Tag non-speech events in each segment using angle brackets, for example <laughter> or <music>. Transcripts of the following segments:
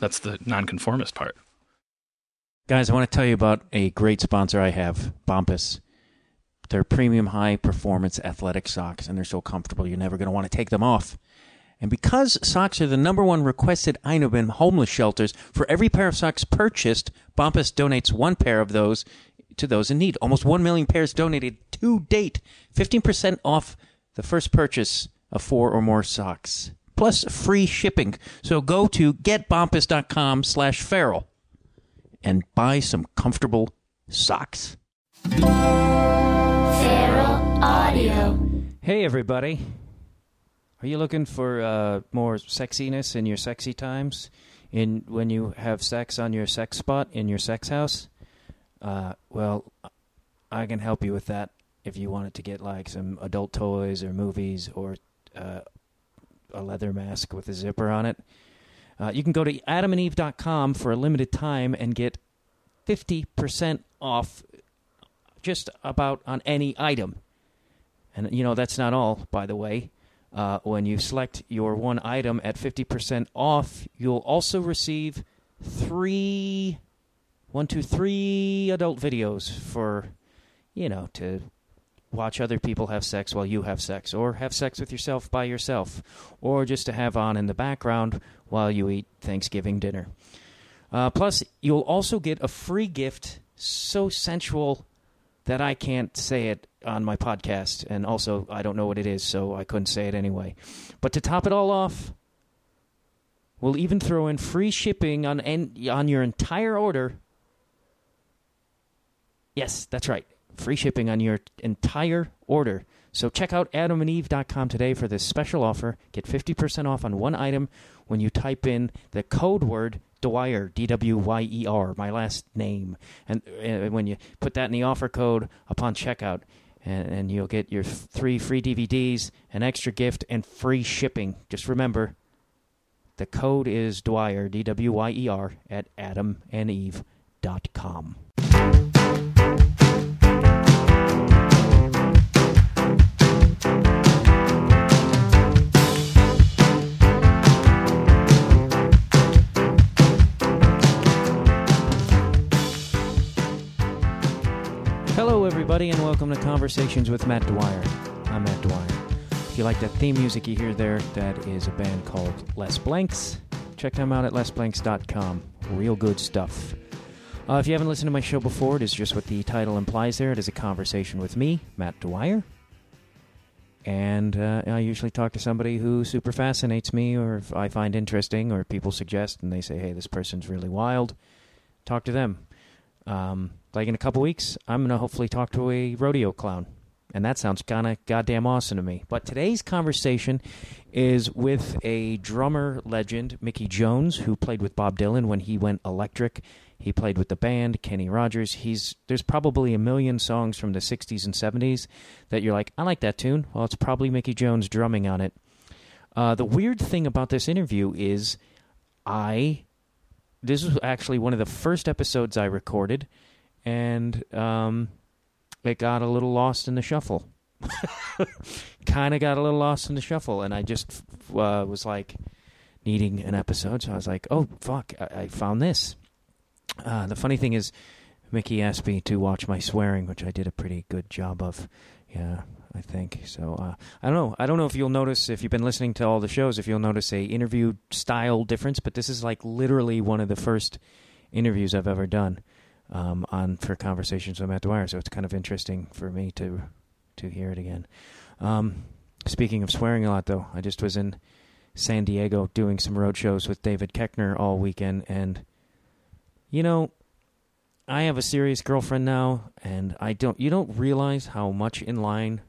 That's the nonconformist part. Guys, I want to tell you about a great sponsor I have, Bombas. They're premium high performance athletic socks, and they're so comfortable you're never going to want to take them off. And because socks are the number one requested item in homeless shelters, for every pair of socks purchased, Bombas donates one pair of those to those in need. Almost 1 million pairs donated to date. 15% off the first purchase of four or more socks. Plus free shipping. So go to getbombas.com slash feral and buy some comfortable socks. Feral Audio. Hey, everybody. Are you looking for uh, more sexiness in your sexy times? In when you have sex on your sex spot in your sex house? Uh, well, I can help you with that if you wanted to get like some adult toys or movies or uh, a leather mask with a zipper on it. Uh, you can go to adamandeve.com for a limited time and get 50% off just about on any item. And, you know, that's not all, by the way. Uh, when you select your one item at 50% off, you'll also receive three, one, two, three adult videos for, you know, to watch other people have sex while you have sex, or have sex with yourself by yourself, or just to have on in the background while you eat Thanksgiving dinner. Uh, plus, you'll also get a free gift so sensual that I can't say it on my podcast, and also I don't know what it is, so I couldn't say it anyway. But to top it all off, we'll even throw in free shipping on en- on your entire order. Yes, that's right. Free shipping on your entire order. So check out adamandeve.com today for this special offer. Get 50% off on one item when you type in the code word Dwyer, D W Y E R, my last name. And uh, when you put that in the offer code upon checkout, and, and you'll get your three free DVDs, an extra gift, and free shipping. Just remember, the code is Dwyer, D W Y E R, at adamandeve.com. Hello, everybody, and welcome to Conversations with Matt Dwyer. I'm Matt Dwyer. If you like that theme music you hear there, that is a band called Les Blanks. Check them out at lesblanks.com. Real good stuff. Uh, if you haven't listened to my show before, it is just what the title implies there. It is a conversation with me, Matt Dwyer. And uh, I usually talk to somebody who super fascinates me, or I find interesting, or people suggest and they say, hey, this person's really wild. Talk to them. Um, like in a couple weeks, I'm going to hopefully talk to a rodeo clown. And that sounds kind of goddamn awesome to me. But today's conversation is with a drummer legend, Mickey Jones, who played with Bob Dylan when he went electric. He played with the band, Kenny Rogers. He's there's probably a million songs from the 60s and 70s that you're like, I like that tune. Well, it's probably Mickey Jones drumming on it. Uh, the weird thing about this interview is I this was actually one of the first episodes I recorded, and um, it got a little lost in the shuffle. <laughs> kind of got a little lost in the shuffle, and I just uh, was like needing an episode, so I was like, "Oh fuck, I, I found this." Uh, the funny thing is, Mickey asked me to watch my swearing, which I did a pretty good job of. Yeah, I think so. Uh, I don't know. I don't know if you'll notice if you've been listening to all the shows, if you'll notice a interview style difference. But this is like literally one of the first interviews I've ever done um, on for conversations with Matt Dwyer. So it's kind of interesting for me to to hear it again. Um, speaking of swearing a lot, though, I just was in San Diego doing some road shows with David Koechner all weekend, and you know, I have a serious girlfriend now, and I don't. You don't realize how much in line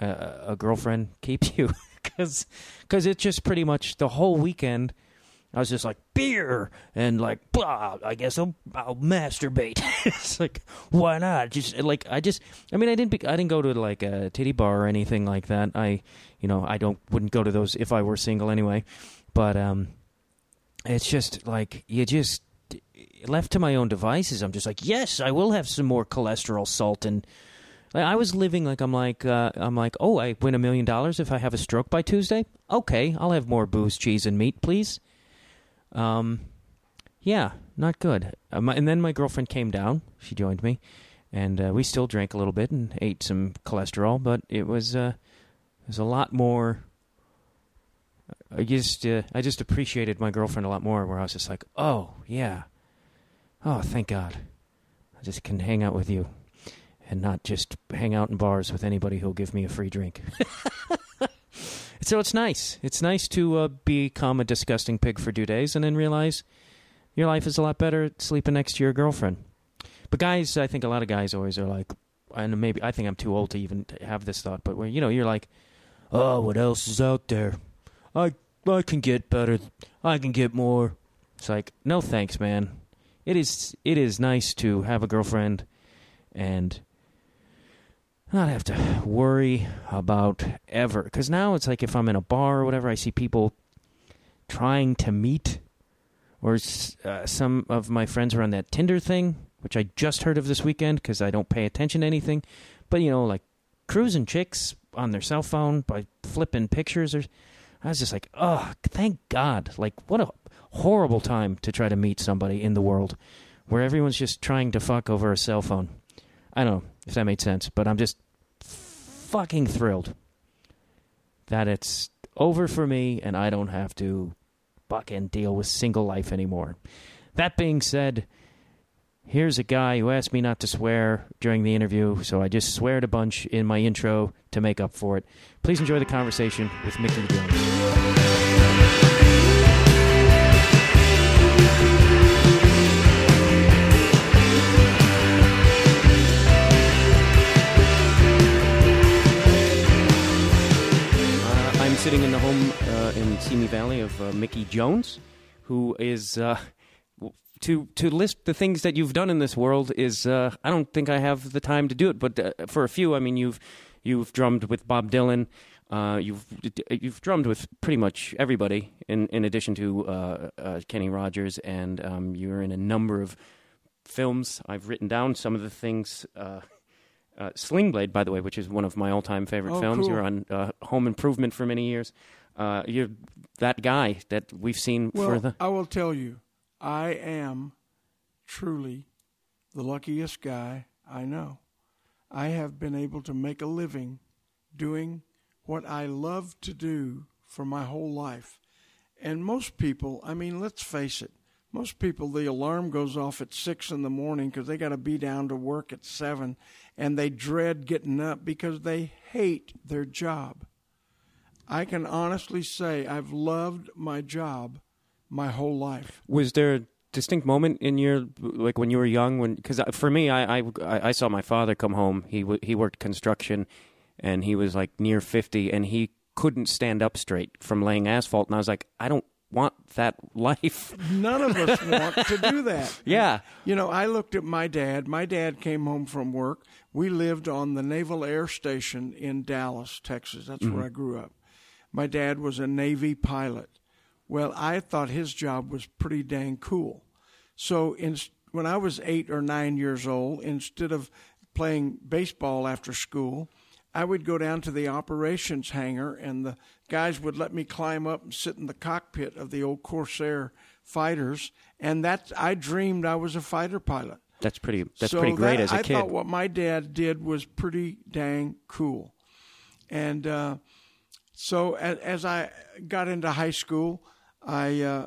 uh, a girlfriend <laughs> keeps you, because because it's just pretty much the whole weekend. I was just like beer and like blah. I guess I'll, I'll masturbate. <laughs> it's like why not? Just like I just I mean I didn't be, I didn't go to like a titty bar or anything like that. I you know I don't wouldn't go to those if I were single anyway. But um, it's just like you just left to my own devices. I'm just like yes, I will have some more cholesterol, salt, and I was living like I'm like uh, I'm like oh I win a million dollars if I have a stroke by Tuesday. Okay, I'll have more booze, cheese, and meat, please. Um, yeah, not good. Uh, my, and then my girlfriend came down. She joined me, and uh, we still drank a little bit and ate some cholesterol, but it was uh, it was a lot more. I just uh, I just appreciated my girlfriend a lot more. Where I was just like, oh yeah, oh thank God, I just can hang out with you, and not just hang out in bars with anybody who'll give me a free drink. <laughs> so it's nice. It's nice to uh, become a disgusting pig for two days and then realize your life is a lot better sleeping next to your girlfriend. But guys, I think a lot of guys always are like, and maybe I think I'm too old to even have this thought, but where you know you're like, oh, what else is out there? I I can get better. I can get more. It's like, no thanks, man. It is it is nice to have a girlfriend and not have to worry about ever. Because now it's like if I'm in a bar or whatever, I see people trying to meet, or uh, some of my friends are on that Tinder thing, which I just heard of this weekend because I don't pay attention to anything. But you know, like cruising chicks on their cell phone by flipping pictures, or I was just like, oh, thank God! Like, what a horrible time to try to meet somebody in the world where everyone's just trying to fuck over a cell phone. I don't know if that made sense, but I'm just fucking thrilled that it's over for me and I don't have to fucking deal with single life anymore. That being said, here's a guy who asked me not to swear during the interview, so I just sweared a bunch in my intro to make up for it. Please enjoy the conversation with Mickey Jones. Sitting in the home uh, in Simi Valley of uh, Mickey Jones, who is uh, to to list the things that you've done in this world is uh, I don't think I have the time to do it, but uh, for a few, I mean you've you've drummed with Bob Dylan, uh, you've you've drummed with pretty much everybody in in addition to Kenny Rogers, and um, you're in a number of films. I've written down some of the things. Uh, Sling Blade, by the way, which is one of my all-time favorite Oh, films. cool. You're on uh, Home Improvement for many years. Uh, you're that guy that we've seen Well, for the. I will tell you, I am truly the luckiest guy I know. I have been able to make a living doing what I love to do for my whole life. And most people, I mean, let's face it, most people, the alarm goes off at six in the morning because they got to be down to work at seven, and they dread getting up because they hate their job. I can honestly say I've loved my job my whole life. Was there a distinct moment in your like when you were young? When because uh, for me, I, I I saw my father come home. He he worked construction, and he was like near fifty, and he couldn't stand up straight from laying asphalt. And I was like, I don't want that <laughs> life. None of us want to do <laughs> that. Yeah. You know, I looked at my dad. My dad came home from work. We lived on the Naval Air Station in Dallas, Texas. That's where mm-hmm. I grew up. My dad was a Navy pilot. Well, I thought his job was pretty dang cool. So in, when I was eight or nine years old, instead of playing baseball after school, I would go down to the operations hangar, and the guys would let me climb up and sit in the cockpit of the old Corsair fighters, and that I dreamed I was a fighter pilot. That's pretty. That's So pretty great that- as a I kid. I thought what my dad did was pretty dang cool, and uh, so as, as I got into high school, I uh,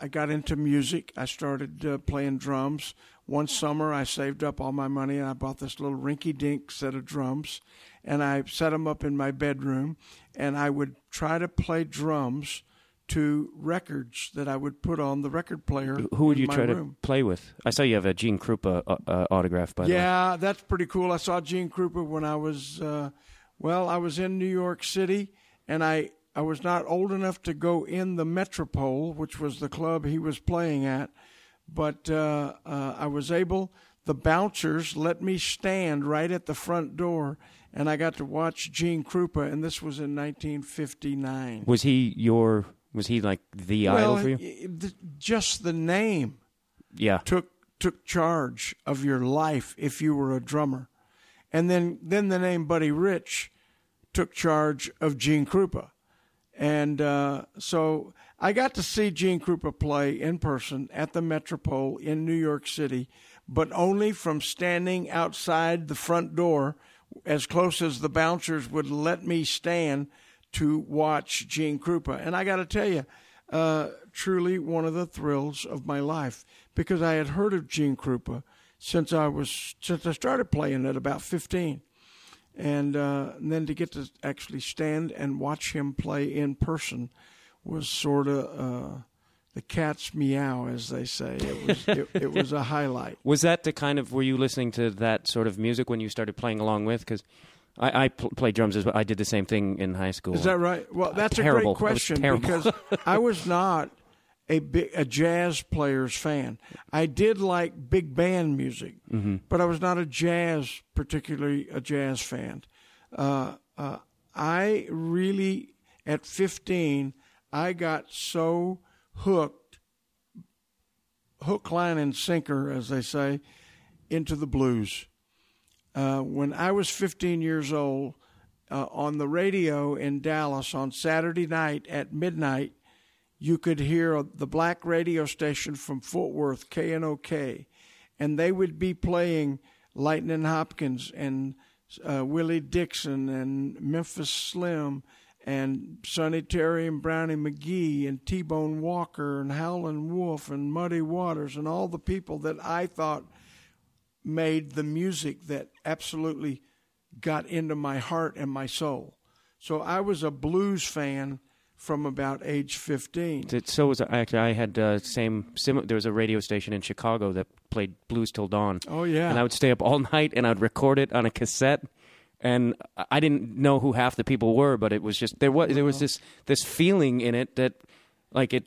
I got into music. I started uh, playing drums. One summer, I saved up all my money and I bought this little rinky-dink set of drums, and I set them up in my bedroom, and I would try to play drums to records that I would put on the record player. Who would you try room. to play with? I saw you have a Gene Krupa uh, uh, autograph, by the way. Yeah, that's pretty cool. I saw Gene Krupa when I was, uh, well, I was in New York City, and I I was not old enough to go in the Metropole, which was the club he was playing at, but uh, uh, I was able. The bouncers let me stand right at the front door, and I got to watch Gene Krupa, and this was in 1959. Was he your? Was he like the well, idol for you? the- just the name Yeah. took took charge of your life if you were a drummer, and then then the name Buddy Rich took charge of Gene Krupa, and uh, so I got to see Gene Krupa play in person at the Metropole in New York City, but only from standing outside the front door, as close as the bouncers would let me stand to watch Gene Krupa, and I got to tell you. Uh, truly one of the thrills of my life because I had heard of Gene Krupa since I was since I started playing at about 15, and, uh, and then to get to actually stand and watch him play in person was sort of uh, the cat's meow, as they say. It was it, it <laughs> was a highlight. Was that the kind of? Were you listening to that sort of music when you started playing along with? Because I, I pl- played drums as well. I did the same thing in high school. Is that right? Well, that's terrible. a great question because I was not a big a jazz player's fan. I did like big band music, Mm-hmm. but I was not a jazz, particularly a jazz fan. Uh, uh, I really, at 15, I got so hooked, hook, line, and sinker, as they say, into the blues. Uh, when I was 15 years old, uh, on the radio in Dallas on Saturday night at midnight, you could hear the black radio station from Fort Worth, KNOK, and they would be playing Lightning Hopkins and uh, Willie Dixon and Memphis Slim and Sonny Terry and Brownie McGhee and T Bone Walker and Howlin' Wolf and Muddy Waters and all the people that I thought made the music that absolutely got into my heart and my soul. So I was a blues fan from about age 15. It- So was I- actually. I had uh, same. Sim- there was a radio station in Chicago that played blues till dawn. Oh, yeah. and I would stay up all <laughs> night and I'd record it on a cassette. And I- didn't know who half the people were, but it was just there was there was this this feeling in it that like it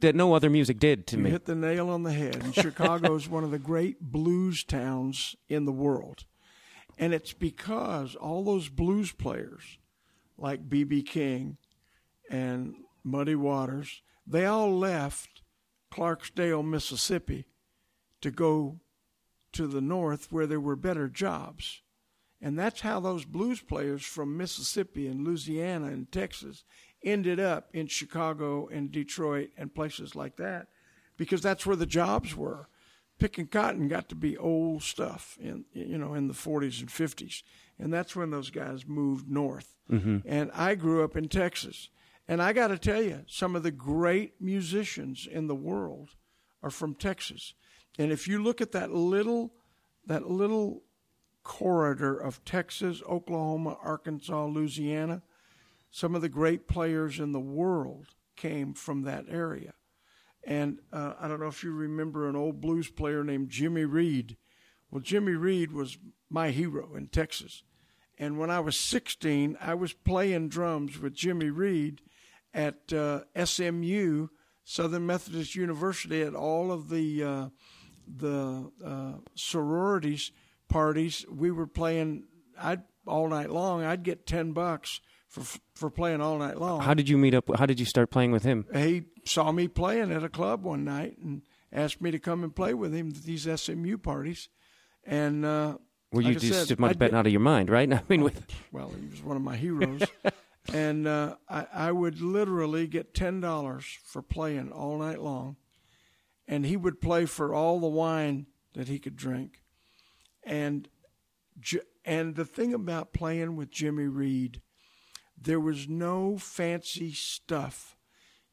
that no other music did to You me. hit the nail on the head. And Chicago is one of the great blues towns in the world. And it's because all those blues players, like B.B. King and Muddy Waters, they all left Clarksdale, Mississippi to go to the north where there were better jobs. And that's how those blues players from Mississippi and Louisiana and Texas ended up in Chicago and Detroit and places like that because that's where the jobs were. Picking cotton got to be old stuff in you know in the 40s and 50s, and that's when those guys moved north. Mm-hmm. And I grew up in Texas, and I got to tell you, some of the great musicians in the world are from Texas. And if you look at that little that little corridor of Texas, Oklahoma, Arkansas, Louisiana, some of the great players in the world came from that area. And uh, I don't know if you remember an old blues player named Jimmy Reed. Well, Jimmy Reed was my hero in Texas. And when I was 16, I was playing drums with Jimmy Reed at uh, SMU, Southern Methodist University, at all of the uh, the uh, sororities parties. We were playing. I'd all night long. I'd get ten bucks for for playing all night long. How did you meet up? How did you start playing with him? he saw me playing at a club one night and asked me to come and play with him at these SMU parties. And uh, Were you like just said, have been out of your mind, right? <laughs> I mean, with <laughs> well, he was one of my heroes. <laughs> and uh, I, I would literally get ten dollars for playing all night long, and he would play for all the wine that he could drink. And and the thing about playing with Jimmy Reed, there was no fancy stuff.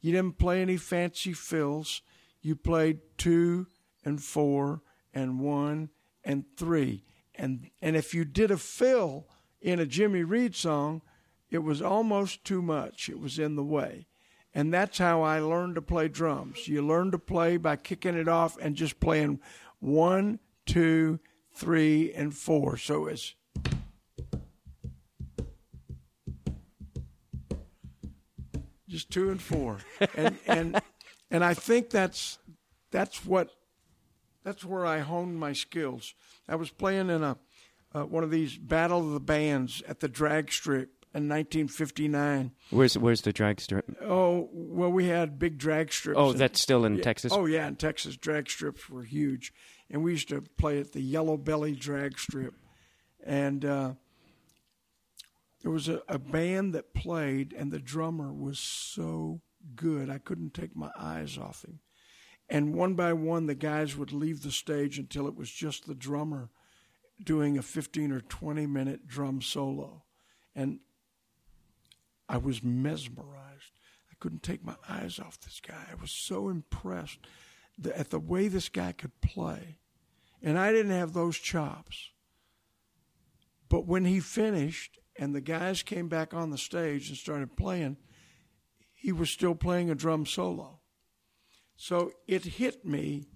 You didn't play any fancy fills. You played two and four and one and three. And and if you did a fill in a Jimmy Reed song, it was almost too much. It was in the way. And that's how I learned to play drums. You learn to play by kicking it off and just playing one, two, three, and four. So it's just two and four, <laughs> and and and I think that's that's what that's where I honed my skills. I was playing in a uh, one of these battle of the bands at the drag strip in 1959. Where's where's the drag strip? Oh well, we had big drag strips. Oh, in- that's still in yeah. Texas. Oh yeah, in Texas, drag strips were huge, and we used to play at the Yellow Belly Drag Strip, and uh, there was a, a band that played, and the drummer was so good, I couldn't take my eyes off him. And one by one, the guys would leave the stage until it was just the drummer doing a 15 or 20 minute drum solo, and I was mesmerized. I couldn't take my eyes off this guy. I was so impressed th- at the way this guy could play. And I didn't have those chops. But when he finished and the guys came back on the stage and started playing, he was still playing a drum solo. So it hit me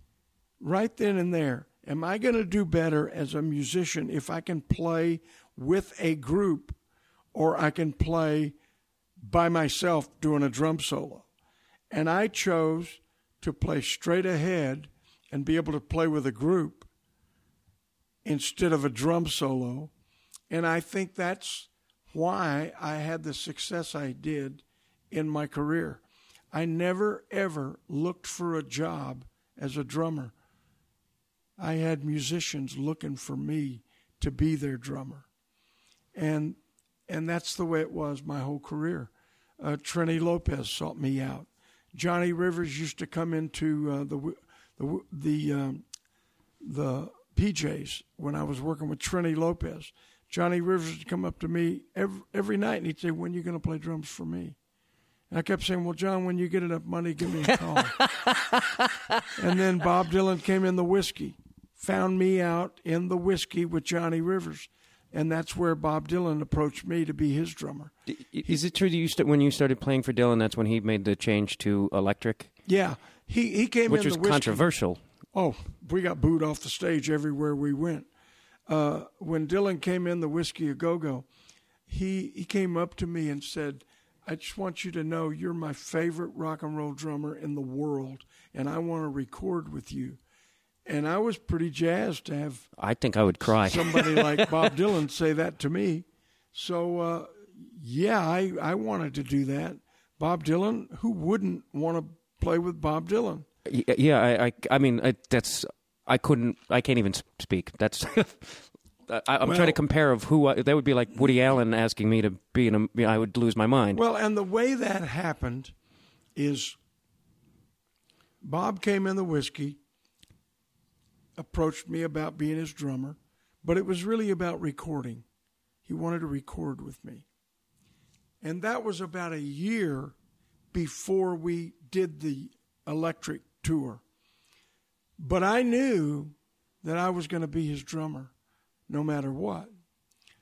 right then and there. Am I going to do better as a musician if I can play with a group or I can play by myself doing a drum solo? And I chose to play straight ahead and be able to play with a group instead of a drum solo. And I think that's why I had the success I did in my career. I never, ever looked for a job as a drummer. I had musicians looking for me to be their drummer. And and that's the way it was my whole career. Uh, Trini Lopez sought me out. Johnny Rivers used to come into uh, the the the um, the PJs when I was working with Trini Lopez. Johnny Rivers would come up to me every every night and he'd say, "When are you going to play drums for me?" And I kept saying, "Well, John, when you get enough money, give me a call." <laughs> and then Bob Dylan came in the whiskey, found me out in the whiskey with Johnny Rivers, and that's where Bob Dylan approached me to be his drummer. Is it true that you st- when you started playing for Dylan, that's when he made the change to electric, Yeah, he he came which in was controversial? Oh, we got booed off the stage everywhere we went. Uh, when Dylan came in the Whisky A Go Go, he he came up to me and said, "I just want you to know you're my favorite rock and roll drummer in the world, and I want to record with you." And I was pretty jazzed to have I think I would cry. somebody <laughs> like Bob Dylan say that to me. So uh, yeah, I I wanted to do that. Bob Dylan, who wouldn't want to play with Bob Dylan? Yeah, I, I, I mean, I, that's I couldn't, I can't even speak. That's. <laughs> I, I'm Well- trying to compare of who I, that would be like Woody Allen asking me to be in a. I would lose my mind. Well, and the way that happened is Bob came in the whiskey, approached me about being his drummer, but it was really about recording. He wanted to record with me. And that was about a year before we did the electric tour. But I knew that I was going to be his drummer no matter what.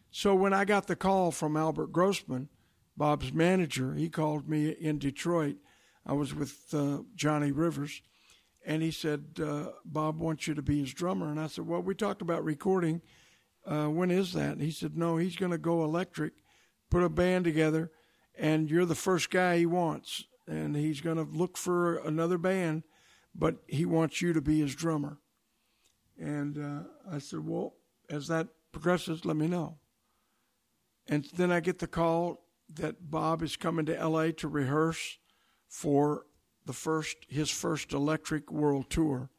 So when I got the call from Albert Grossman, Bob's manager, he called me in Detroit. I was with uh, Johnny Rivers, and he said, uh, "Bob wants you to be his drummer." And I said, "Well, we talked about recording. Uh, when is that?" And he said, "No, he's going to go electric, put a band together, and you're the first guy he wants, and he's going to look for another band, but he wants you to be his drummer." And uh, I said, "Well, as that progresses, let me know." And then I get the call that Bob is coming to LA to rehearse for the first his first Electric World Tour.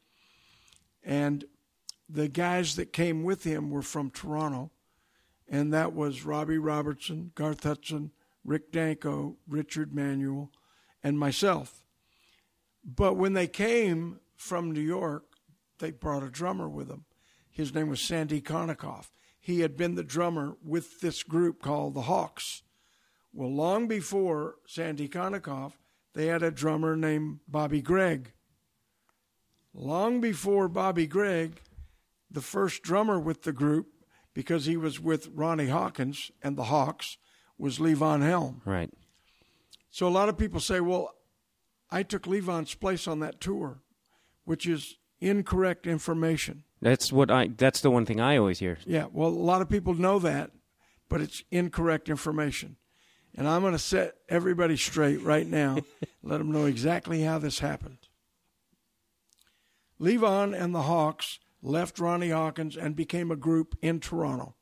And the guys that came with him were from Toronto, and that was Robbie Robertson, Garth Hudson, Rick Danko, Richard Manuel, and myself. But when they came from New York, they brought a drummer with them. His name was Sandy Konikoff. He had been the drummer with this group called the Hawks. Well, long before Sandy Konikoff, they had a drummer named Bobby Gregg. Long before Bobby Gregg, the first drummer with the group, because he was with Ronnie Hawkins and the Hawks, was Levon Helm. right. So a lot of people say, well, I took Levon's place on that tour, which is incorrect information. That's what I. That's the one thing I always hear. Yeah, well, a lot of people know that, but it's incorrect information. And I'm going to set everybody straight right now, <laughs> let them know exactly how this happened. Levon and the Hawks left Ronnie Hawkins and became a group in Toronto.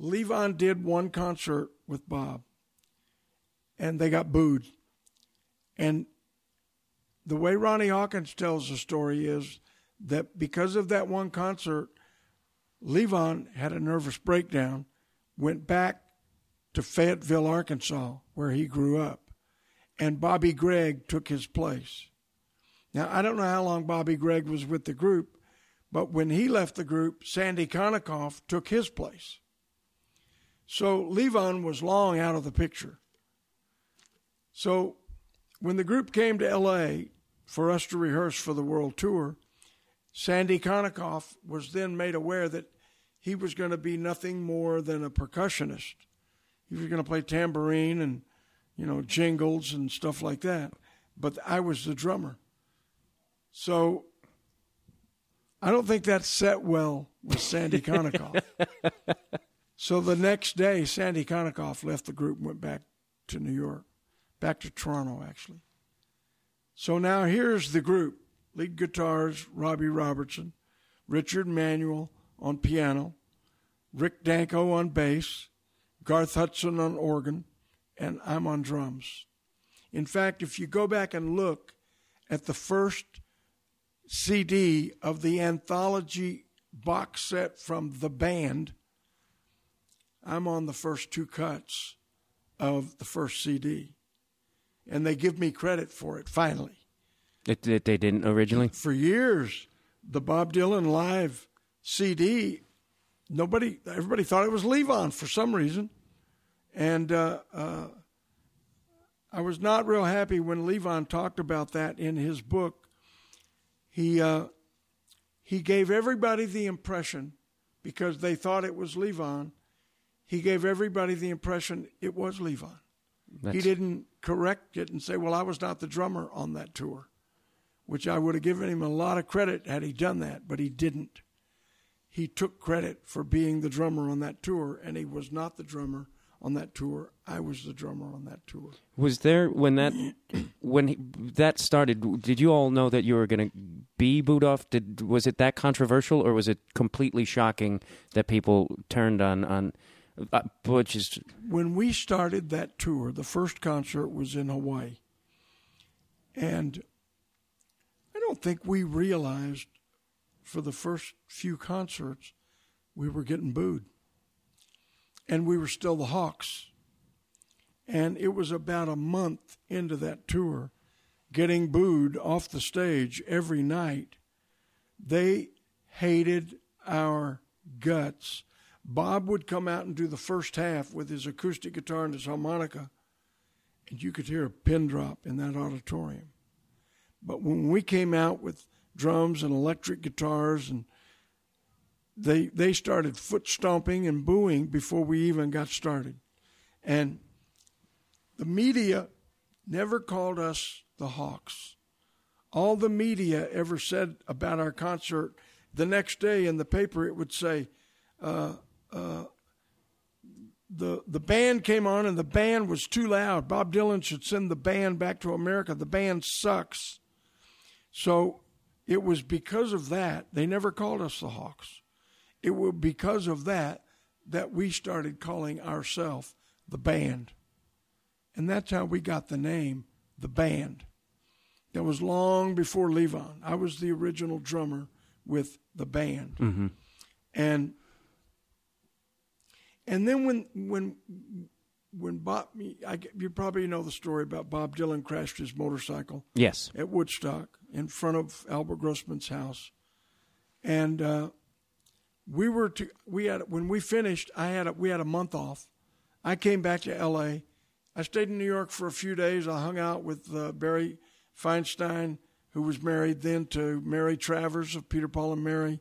Levon did one concert with Bob, and they got booed. And the way Ronnie Hawkins tells the story is that because of that one concert, Levon had a nervous breakdown, went back to Fayetteville, Arkansas, where he grew up, and Bobby Gregg took his place. Now, I don't know how long Bobby Gregg was with the group, but when he left the group, Sandy Konikoff took his place. So Levon was long out of the picture. So when the group came to LA for us to rehearse for the world tour, Sandy Konikoff was then made aware that he was going to be nothing more than a percussionist. He was going to play tambourine and, you know, jingles and stuff like that. But I was the drummer. So I don't think that set well with Sandy Konikoff. <laughs> so the next day, Sandy Konikoff left the group and went back to New York, back to Toronto, actually. So now here's the group lead guitars Robbie Robertson, Richard Manuel on piano, Rick Danko on bass, Garth Hudson on organ, and I'm on drums. In fact, if you go back and look at the first CD of the anthology box set from the band, I'm on the first two cuts of the first CD. And they give me credit for it finally. It, it, they didn't originally? For years, the Bob Dylan live CD, nobody, everybody thought it was Levon for some reason. And uh, uh, I was not real happy when Levon talked about that in his book he uh, he gave everybody the impression because they thought it was Levon. He gave everybody the impression it was Levon. That's... He didn't correct it and say, "Well, I was not the drummer on that tour," which I would have given him a lot of credit had he done that, but he didn't. He took credit for being the drummer on that tour, and he was not the drummer on that tour. I was the drummer on that tour. Was there when that <clears throat> when he, that started? Did you all know that you were going to be booed off? Did was it that controversial, or was it completely shocking that people turned on on? Uh, which is when we started that tour. The first concert was in Hawaii, and I don't think we realized for the first few concerts we were getting booed and we were still the Hawks. And it was about a month into that tour, getting booed off the stage every night. They hated our guts. Bob would come out and do the first half with his acoustic guitar and his harmonica, and you could hear a pin drop in that auditorium. But when we came out with drums and electric guitars and they they started foot stomping and booing before we even got started. And the media never called us the Hawks. All the media ever said about our concert, the next day in the paper it would say, uh, uh, the the band came on and the band was too loud. Bob Dylan should send the band back to America. The band sucks. So it was because of that they never called us the Hawks it was because of that that we started calling ourselves the band. And that's how we got the name, the band. That was long before Levon. I was the original drummer with the band. Mm-hmm. And and then when when when Bob, I, you probably know the story about Bob Dylan crashed his motorcycle. Yes. At Woodstock in front of Albert Grossman's house, and uh, we were to we had when we finished i had a, we had a month off. I came back to la i stayed in new york for a few days. I hung out with uh, barry feinstein who was married then to mary travers of peter paul and mary.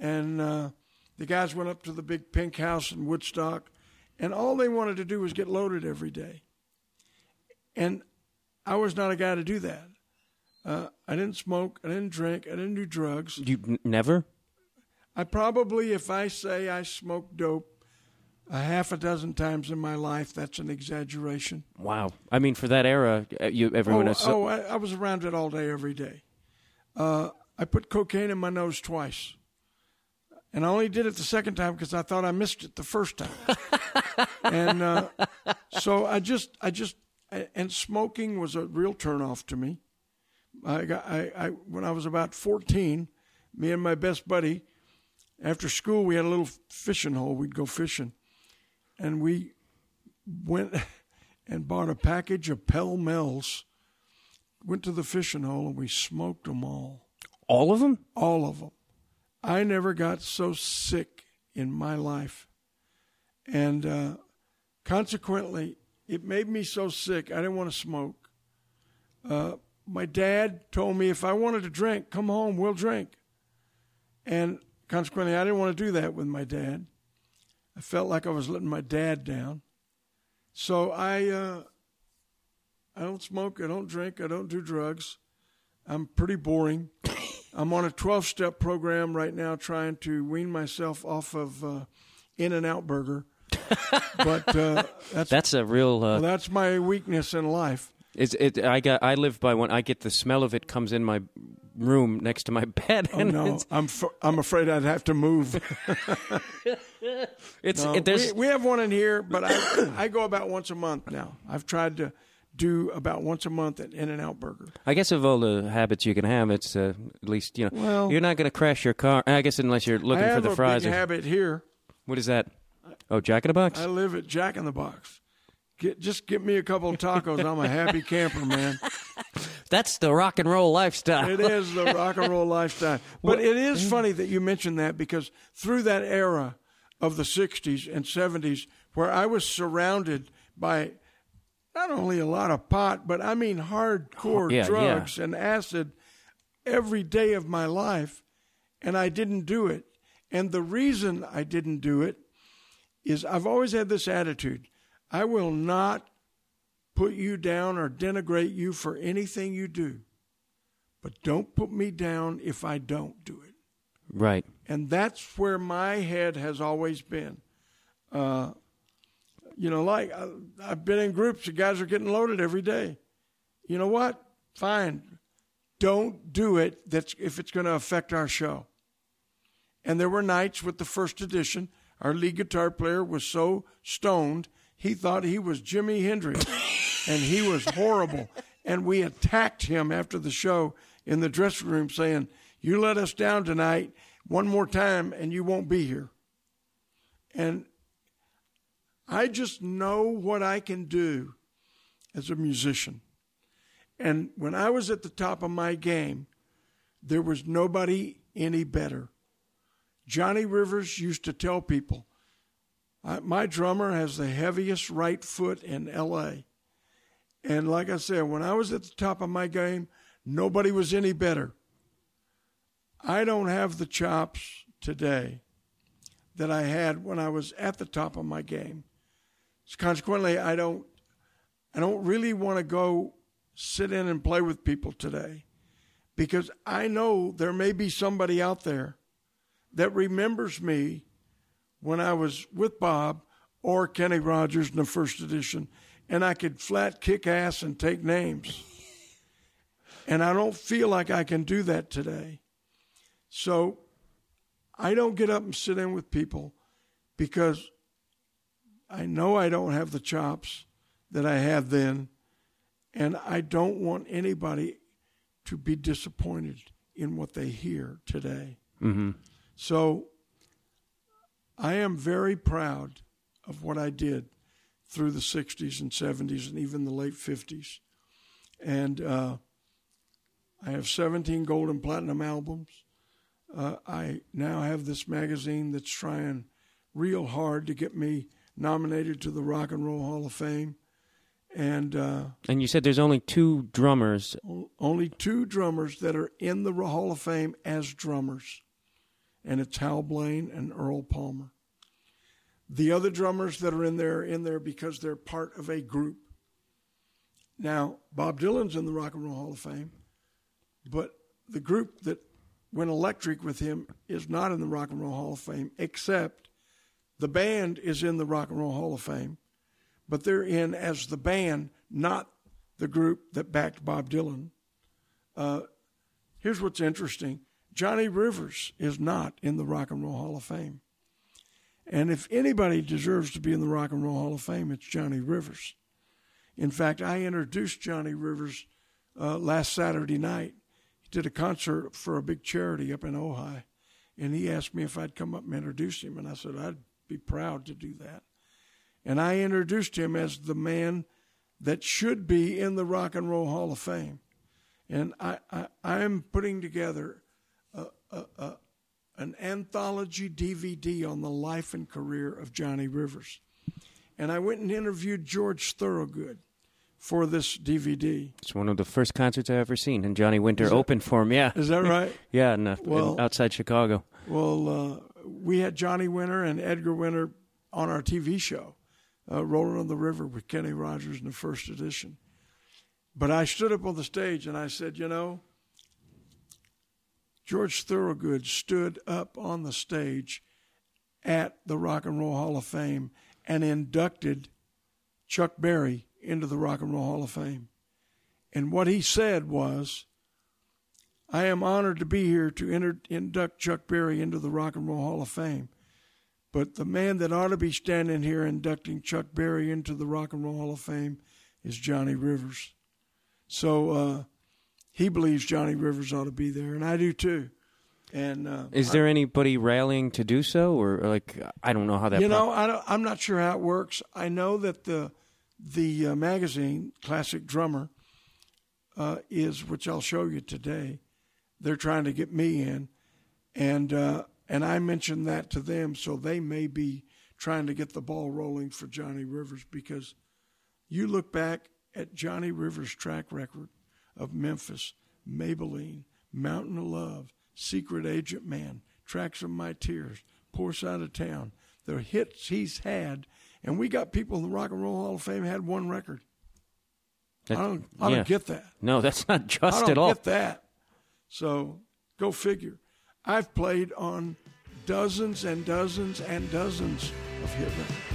And uh, the guys went up to the big pink house in woodstock and all they wanted to do was get loaded every day. And i was not a guy to do that. Uh, i didn't smoke i didn't drink i didn't do drugs. You n- never I probably, if I say I smoked dope, a half a dozen times in my life. That's an exaggeration. Wow. I mean, for that era, uh, you everyone oh, so, oh I, I was around it all day, every day. Uh, I put cocaine in my nose twice. And I only did it the second time because I thought I missed it the first time. <laughs> and uh, so I just, I just, and smoking was a real turnoff to me. I got, I, I, when I was about 14, me and my best buddy, after school, we had a little fishing hole. We'd go fishing. And we went <laughs> and bought a package of Pall Malls, went to the fishing hole, and we smoked them all. all of them. All of them. I never got so sick in my life. And uh, consequently, it made me so sick, I didn't want to smoke. Uh, my dad told me if I wanted to drink, come home, we'll drink. And consequently, I didn't want to do that with my dad. I felt like I was letting my dad down. So I, uh, I don't smoke, I don't drink, I don't do drugs. I'm pretty boring. <coughs> I'm on a 12 step program right now trying to wean myself off of uh, In-N-Out Burger. <laughs> but uh, that's, That's a real. Uh, well, that's my weakness in life. Is it? I got. I live by one. I get the smell of it comes in my room next to my <laughs> bed, Oh, no, I'm, f- I'm afraid I'd have to move. <laughs> it's No, it, we, we have one in here, but I, I go about once a month now. I've tried to do about once a month at In-N-Out Burger. I guess of all the habits you can have, it's uh, at least you know Well- you're not going to crash your car. I guess unless you're looking for the a fries. big or- habit here. what is that? Oh, Jack in the Box. I live at Jack in the Box. Get just get me a couple of tacos. I'm a happy camper, man. <laughs> That's the rock and roll lifestyle. It is the rock and roll lifestyle. <laughs> But it is funny that you mentioned that because through that era of the 60s and 70s, where I was surrounded by not only a lot of pot, but I mean hardcore oh, Yeah, yeah. drugs and acid every day of my life, and I didn't do it. And the reason I didn't do it is I've always had this attitude I will not put you down or denigrate you for anything you do, but don't put me down if I don't do it. Right. And that's where my head has always been. Uh, you know, like I, I've been in groups, the guys are getting loaded every day. You know what? Fine. Don't do it that's if it's going to affect our show. And there were nights with the first edition, our lead guitar player was so stoned, he thought he was Jimi Hendrix. <laughs> and he was horrible. And we attacked him after the show in the dressing room saying, You let us down tonight one more time and you won't be here. And I just know what I can do as a musician. And when I was at the top of my game, there was nobody any better. Johnny Rivers used to tell people, my drummer has the heaviest right foot in LA. And like I said, when I was at the top of my game, nobody was any better. I don't have the chops today that I had when I was at the top of my game. So consequently, I don't I don't really want to go sit in and play with people today because I know there may be somebody out there that remembers me when I was with Bob or Kenny Rogers in the first edition, and I could flat kick ass and take names. And I don't feel like I can do that today. So I don't get up and sit in with people because I know I don't have the chops that I had then, and I don't want anybody to be disappointed in what they hear today. Mm-hmm. So I am very proud of what I did through the 60s and 70s and even the late 50s. And uh, I have 17 gold and platinum albums. Uh, I now have this magazine that's trying real hard to get me nominated to the Rock and Roll Hall of Fame. And uh, And you said there's only two drummers. only two drummers that are in the Hall of Fame as drummers, and it's Hal Blaine and Earl Palmer. The other drummers that are in there are in there because they're part of a group. Now, Bob Dylan's in the Rock and Roll Hall of Fame, but the group that went electric with him is not in the Rock and Roll Hall of Fame, except the band is in the Rock and Roll Hall of Fame, but they're in as the band, not the group that backed Bob Dylan. Uh, here's what's interesting Johnny Rivers is not in the Rock and Roll Hall of Fame. And if anybody deserves to be in the Rock and Roll Hall of Fame, it's Johnny Rivers. In fact, I introduced Johnny Rivers uh, last Saturday night. He did a concert for a big charity up in Ojai, and he asked me if I'd come up and introduce him, and I said I'd be proud to do that. And I introduced him as the man that should be in the Rock and Roll Hall of Fame. And I, I, I'm putting together a, a, a, an anthology DVD on the life and career of Johnny Rivers. And I went and interviewed George Thorogood for this DVD. It's one of the first concerts I've ever seen, and Johnny Winter that, opened for him. Yeah, is that right? <laughs> yeah, in, uh, well, in, outside Chicago. Well, uh, we had Johnny Winter and Edgar Winter on our TV show, uh, Rolling on the River with Kenny Rogers in the first edition. But I stood up on the stage and I said, you know, George Thorogood stood up on the stage at the Rock and Roll Hall of Fame and inducted Chuck Berry into the Rock and Roll Hall of Fame. And what he said was, I am honored to be here to induct Chuck Berry into the Rock and Roll Hall of Fame. But the man that ought to be standing here inducting Chuck Berry into the Rock and Roll Hall of Fame is Johnny Rivers. So uh, he believes Johnny Rivers ought to be there, and I do too. And uh, is there I, anybody rallying to do so, or like I don't know how that? Works? You know, I I'm not sure how it works. I know that the the uh, magazine Classic Drummer uh, is, which I'll show you today. They're trying to get me in, and uh, and I mentioned that to them, so they may be trying to get the ball rolling for Johnny Rivers because you look back at Johnny Rivers' track record of Memphis, Maybelline, Mountain of Love, Secret Agent Man, Tracks of My Tears, Poor Side of Town, the hits he's had, and we got people in the Rock and Roll Hall of Fame had one record. That, I don't, I yeah. don't get that. No, that's not just at all. I don't get that. So go figure. I've played on dozens and dozens and dozens of hit records.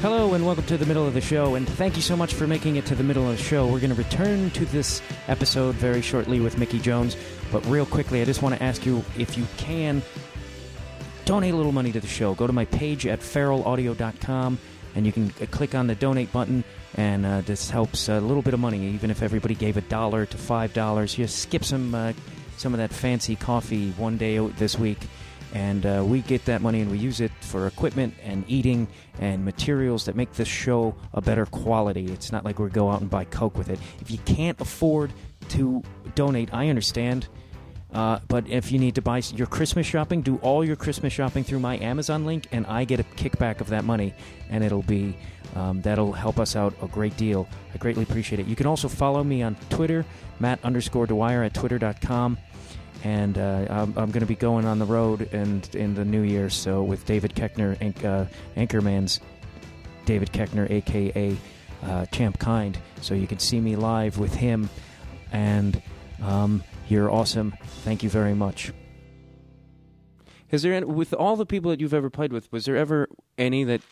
Hello and welcome to the middle of the show, and thank you so much for making it to the middle of the show. We're going to return to this episode very shortly with Mickey Jones, but real quickly, I just want to ask you if you can donate a little money to the show. Go to my page at feralaudio.com, and you can uh, click on the donate button, and uh, this helps a little bit of money, even if everybody gave a dollar to five dollars. You skip some uh, some of that fancy coffee one day this week and uh, we get that money and we use it for equipment and eating and materials that make this show a better quality. It's not like we go out and buy Coke with it. If you can't afford to donate, I understand. Uh, but if you need to buy your Christmas shopping, do all your Christmas shopping through my Amazon link, and I get a kickback of that money, and it'll be um, that'll help us out a great deal. I greatly appreciate it. You can also follow me on Twitter, Matt underscore Dwyer at twitter.com and uh, I'm, I'm going to be going on the road and in the new year. So with David Koechner, uh, Anchorman's David Koechner, aka uh, Champ Kind. So you can see me live with him, and um, you're awesome. Thank you very much. Is there with all the people that you've ever played with? Was there ever any that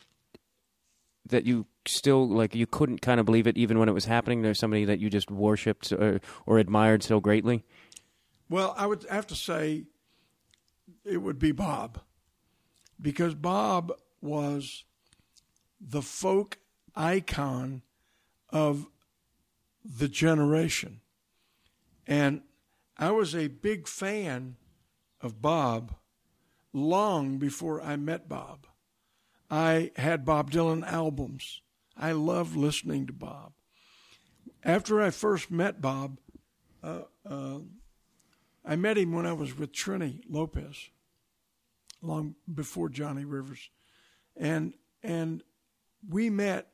that you still like you couldn't kind of believe it even when it was happening? There's somebody that you just worshipped or, or admired so greatly. Well, I would have to say it would be Bob because Bob was the folk icon of the generation. And I was a big fan of Bob long before I met Bob. I had Bob Dylan albums. I loved listening to Bob. After I first met Bob, uh, uh, I met him when I was with Trini Lopez, long before Johnny Rivers, and and we met.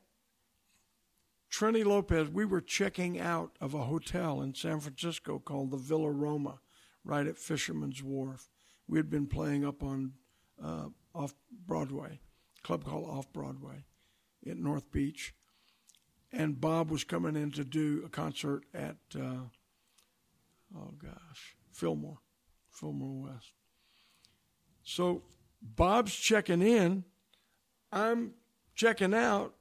Trini Lopez. We were checking out of a hotel in San Francisco called the Villa Roma, right at Fisherman's Wharf. We had been playing up on uh, off Broadway, club called Off Broadway, at North Beach, and Bob was coming in to do a concert at. Uh, oh gosh, Fillmore, Fillmore West. So Bob's checking in, I'm checking out,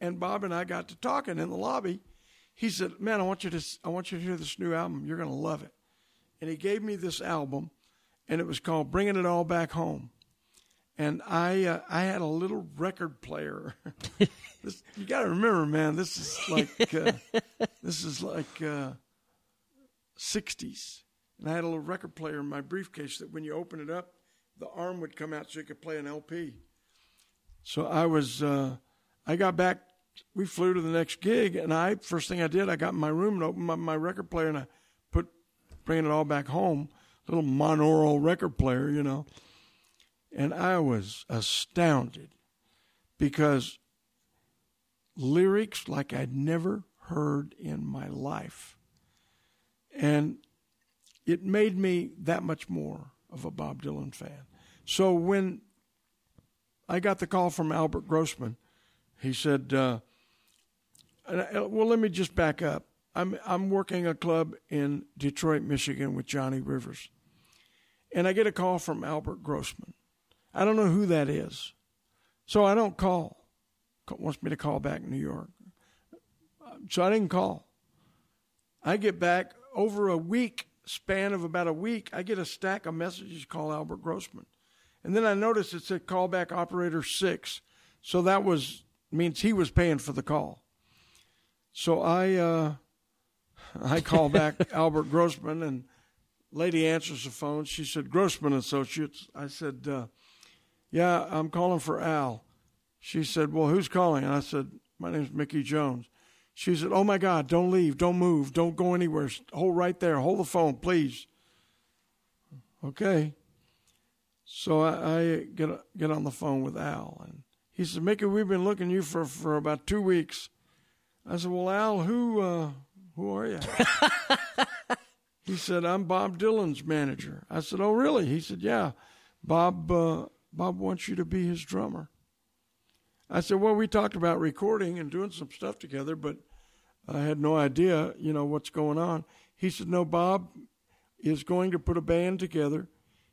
and Bob and I got to talking in the lobby. He said, "Man, I want you to I want you to hear this new album. You're going to love it." And he gave me this album, and it was called "Bringing It All Back Home." And I uh, I had a little record player. <laughs> this, you got to remember, man. This is like uh, <laughs> this is like uh, '60s, and I had a little record player in my briefcase that when you open it up, the arm would come out so you could play an LP. So I was, uh, I got back. We flew to the next gig, and I first thing I did, I got in my room and opened my, my record player, and I put bringing it all back home, little monaural record player, you know, and I was astounded because lyrics like I'd never heard in my life, and it made me that much more of a Bob Dylan fan. So when I got the call from Albert Grossman, he said, uh, "Well, let me just back up. I'm I'm working a club in Detroit, Michigan, with Johnny Rivers, and I get a call from Albert Grossman. I don't know who that is, so I don't call. Wants me to call back in New York, so I didn't call. I get back over a week span of about a week, I get a stack of messages call Albert Grossman. And then I noticed it said callback operator six. So that was means he was paying for the call. So I uh, <laughs> I call back <laughs> Albert Grossman and lady answers the phone. She said Grossman Associates. I said, uh, Yeah, I'm calling for Al. She said, Well, who's calling? And I said, My name's Mickey Jones. She said, Oh my God, don't leave, don't move, don't go anywhere. Hold right there, hold the phone, please. Okay. So I, I get get on the phone with Al, and he said, Mickey, we've been looking you for, for about two weeks. I said, Well, Al, who uh, who are you? <laughs> he said, I'm Bob Dylan's manager. I said, Oh, really? He said, Yeah. Bob uh, Bob wants you to be his drummer. I said, Well, we talked about recording and doing some stuff together, but I had no idea, you know, what's going on. He said, No, Bob is going to put a band together.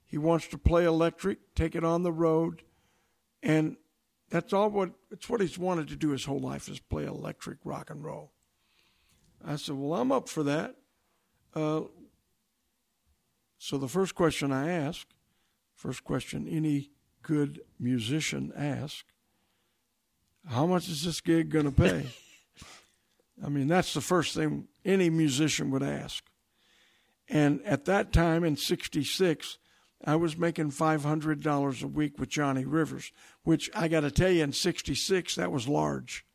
He wants to play electric, take it on the road, and that's all what it's what he's wanted to do his whole life is play electric rock and roll. I said, Well, I'm up for that. Uh, so the first question I ask, first question any good musician asks, how much is this gig going to pay? <laughs> I mean, that's the first thing any musician would ask. And at that time in 66, I was making $500 a week with Johnny Rivers, which I got to tell you, in 66, that was large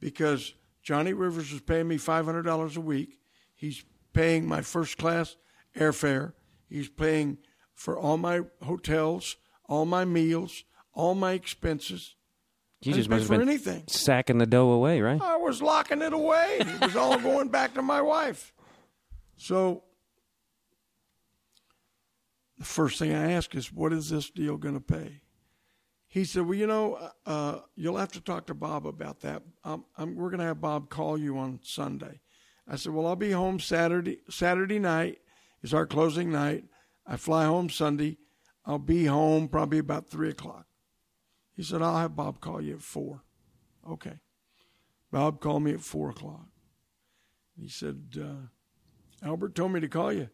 because Johnny Rivers was paying me $500 a week. He's paying my first class airfare. He's paying for all my hotels, all my meals, all my expenses. You just must have been anything. sacking the dough away, right? I was locking it away. It was all going back to my wife. So the first thing I ask is, what is this deal going to pay? He said, well, you know, uh, you'll have to talk to Bob about that. Um, we're going to have Bob call you on Sunday. I said, well, I'll be home Saturday. Saturday night is our closing night. I fly home Sunday. I'll be home probably about three o'clock. He said, I'll have Bob call you at four. Okay. Bob called me at four o'clock. He said, uh, Albert told me to call you.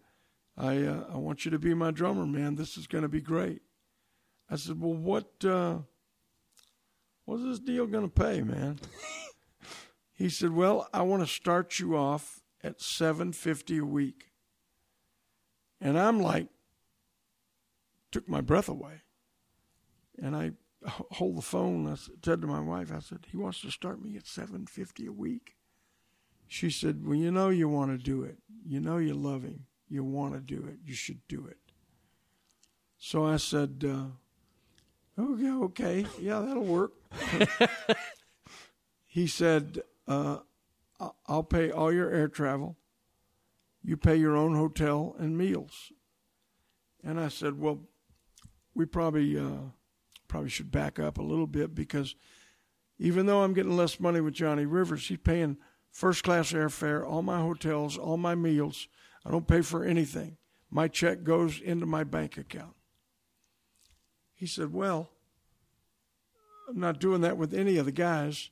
I, uh, I want you to be my drummer, man. This is going to be great. I said, well, what, uh, what's this deal going to pay, man? <laughs> he said, well, I want to start you off at 750 a week. And I'm like, took my breath away. And I hold the phone. I said to my wife, I said, he wants to start me at seven fifty a week. She said, well, you know you want to do it. You know you love him. You want to do it. You should do it. So I said, uh, okay, okay, yeah, that'll work. <laughs> he said, uh, I'll pay all your air travel. You pay your own hotel and meals. And I said, well, we probably uh, probably should back up a little bit because even though I'm getting less money with Johnny Rivers, he's paying first class airfare, all my hotels, all my meals. I don't pay for anything. My check goes into my bank account. he said, Well, I'm not doing that with any of the guys.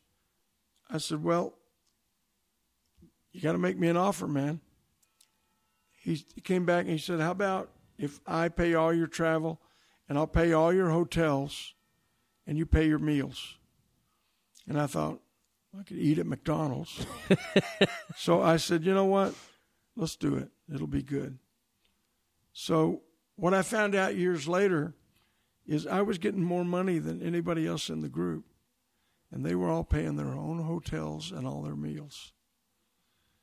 I said, Well, you got to make me an offer, man. He, came back and he said, How about if I pay all your travel and I'll pay all your hotels and you pay your meals? And I thought, I could eat at McDonald's. <laughs> so I said, You know what? Let's do it. It'll be good. So what I found out years later is I was getting more money than anybody else in the group. And they were all paying their own hotels and all their meals.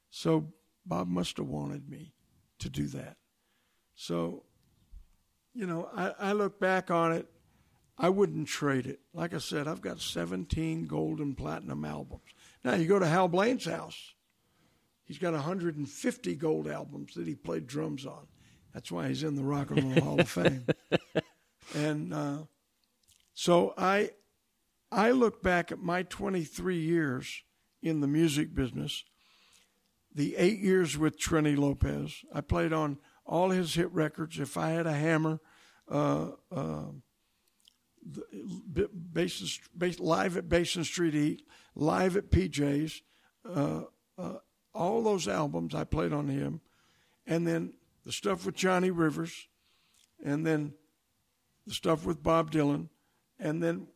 So Bob must have wanted me to do that. So, you know, I, I look back on it, I wouldn't trade it. Like I said, I've got 17 gold and platinum albums. Now, you go to Hal Blaine's house, he's got 150 gold albums that he played drums on. That's why he's in the Rock and Roll Hall of Fame. <laughs> And uh, so I, I look back at my 23 years in the music business, the eight years with Trini Lopez. I played on all his hit records. If I had a hammer, uh, uh, live at Basin Street East, live at PJ's, uh, uh, all those albums I played on him, and then the stuff with Johnny Rivers, and then the stuff with Bob Dylan, and then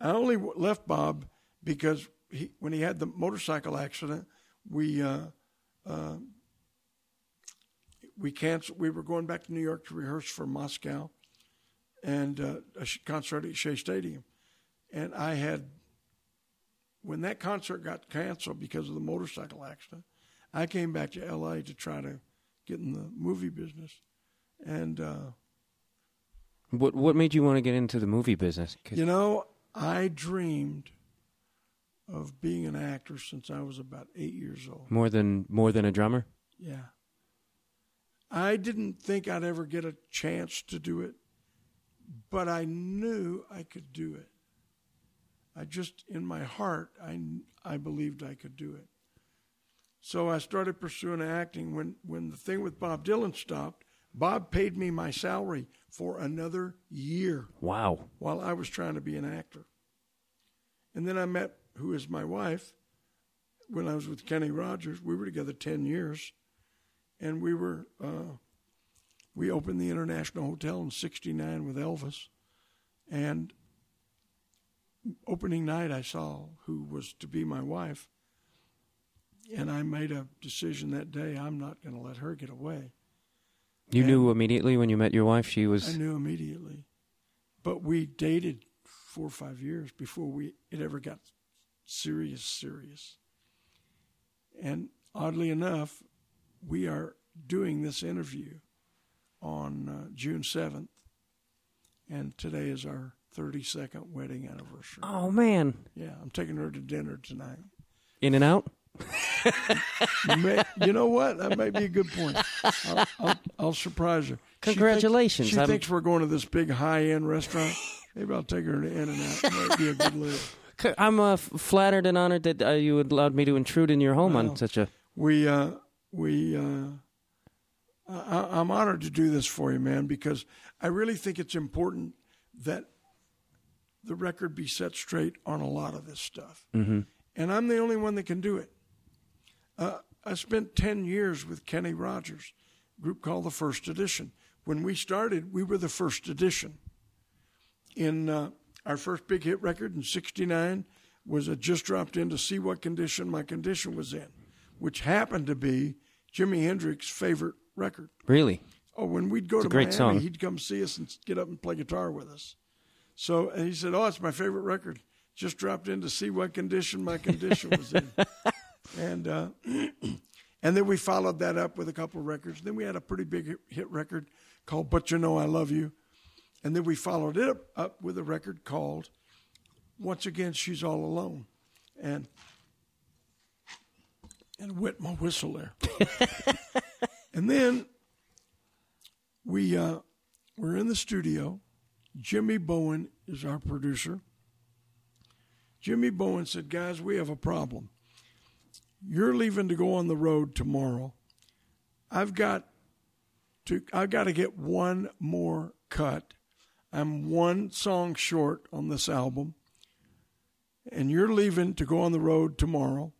I only left Bob because he, when he had the motorcycle accident, we uh, uh, we canceled. We were going back to New York to rehearse for Moscow, and uh, a concert at Shea Stadium, and I had when that concert got canceled because of the motorcycle accident. I came back to L.A. to try to get in the movie business, and uh, what What made you want to get into the movie business? You know, I dreamed of being an actor since I was about eight years old. More than more than a drummer. Yeah. I didn't think I'd ever get a chance to do it, but I knew I could do it. I just, in my heart, I, I believed I could do it. So I started pursuing acting. When, when the thing with Bob Dylan stopped, Bob paid me my salary for another year. Wow. While I was trying to be an actor. And then I met who is my wife when I was with Kenny Rogers. We were together 10 years. And we were, uh, we opened the International Hotel in 69 with Elvis. And opening night, I saw who was to be my wife. And I made a decision that day I'm not going to let her get away. You and knew immediately when you met your wife she was. I knew immediately, but we dated four or five years before we it ever got serious, serious. And oddly enough, we are doing this interview on uh, June seventh, and today is our thirty-second wedding anniversary. Oh man! Yeah, I'm taking her to dinner tonight. In-N-Out may, you know what? That might be a good point. I'll, I'll, I'll surprise her. Congratulations! She, thinks, she thinks, we're going to this big high-end restaurant. Maybe I'll take her to In-N-Out. Might be a good live. I'm uh, flattered and honored that uh, you allowed me to intrude in your home well, on such a. We uh, we. Uh, I, am honored to do this for you, man, because I really think it's important that the record be set straight on a lot of this stuff. Mm-hmm. And I'm the only one that can do it. Uh, I spent 10 years with Kenny Rogers, group called the First Edition. When we started, we were the First Edition. In uh, our first big hit record in 69 was I just dropped in to see what condition my condition was in, which happened to be Jimi Hendrix's favorite record. Really? Oh, when we'd go it's to Miami, song. he'd come see us and get up and play guitar with us. So, and he said, "Oh, it's my favorite record." Just dropped in to see what condition my condition was in. <laughs> and uh, <clears throat> and then we followed that up with a couple of records. Then we had a pretty big hit record called "But You Know I Love You," and then we followed it up, up with a record called "Once Again She's All Alone," and and wet my whistle there. <laughs> and then we uh, we're in the studio. Jimmy Bowen is our producer. Jimmy Bowen said, "Guys, we have a problem." You're leaving to go on the road tomorrow. I've got to I've got to get one more cut I'm one song short on this album, and you're leaving to go on the road tomorrow.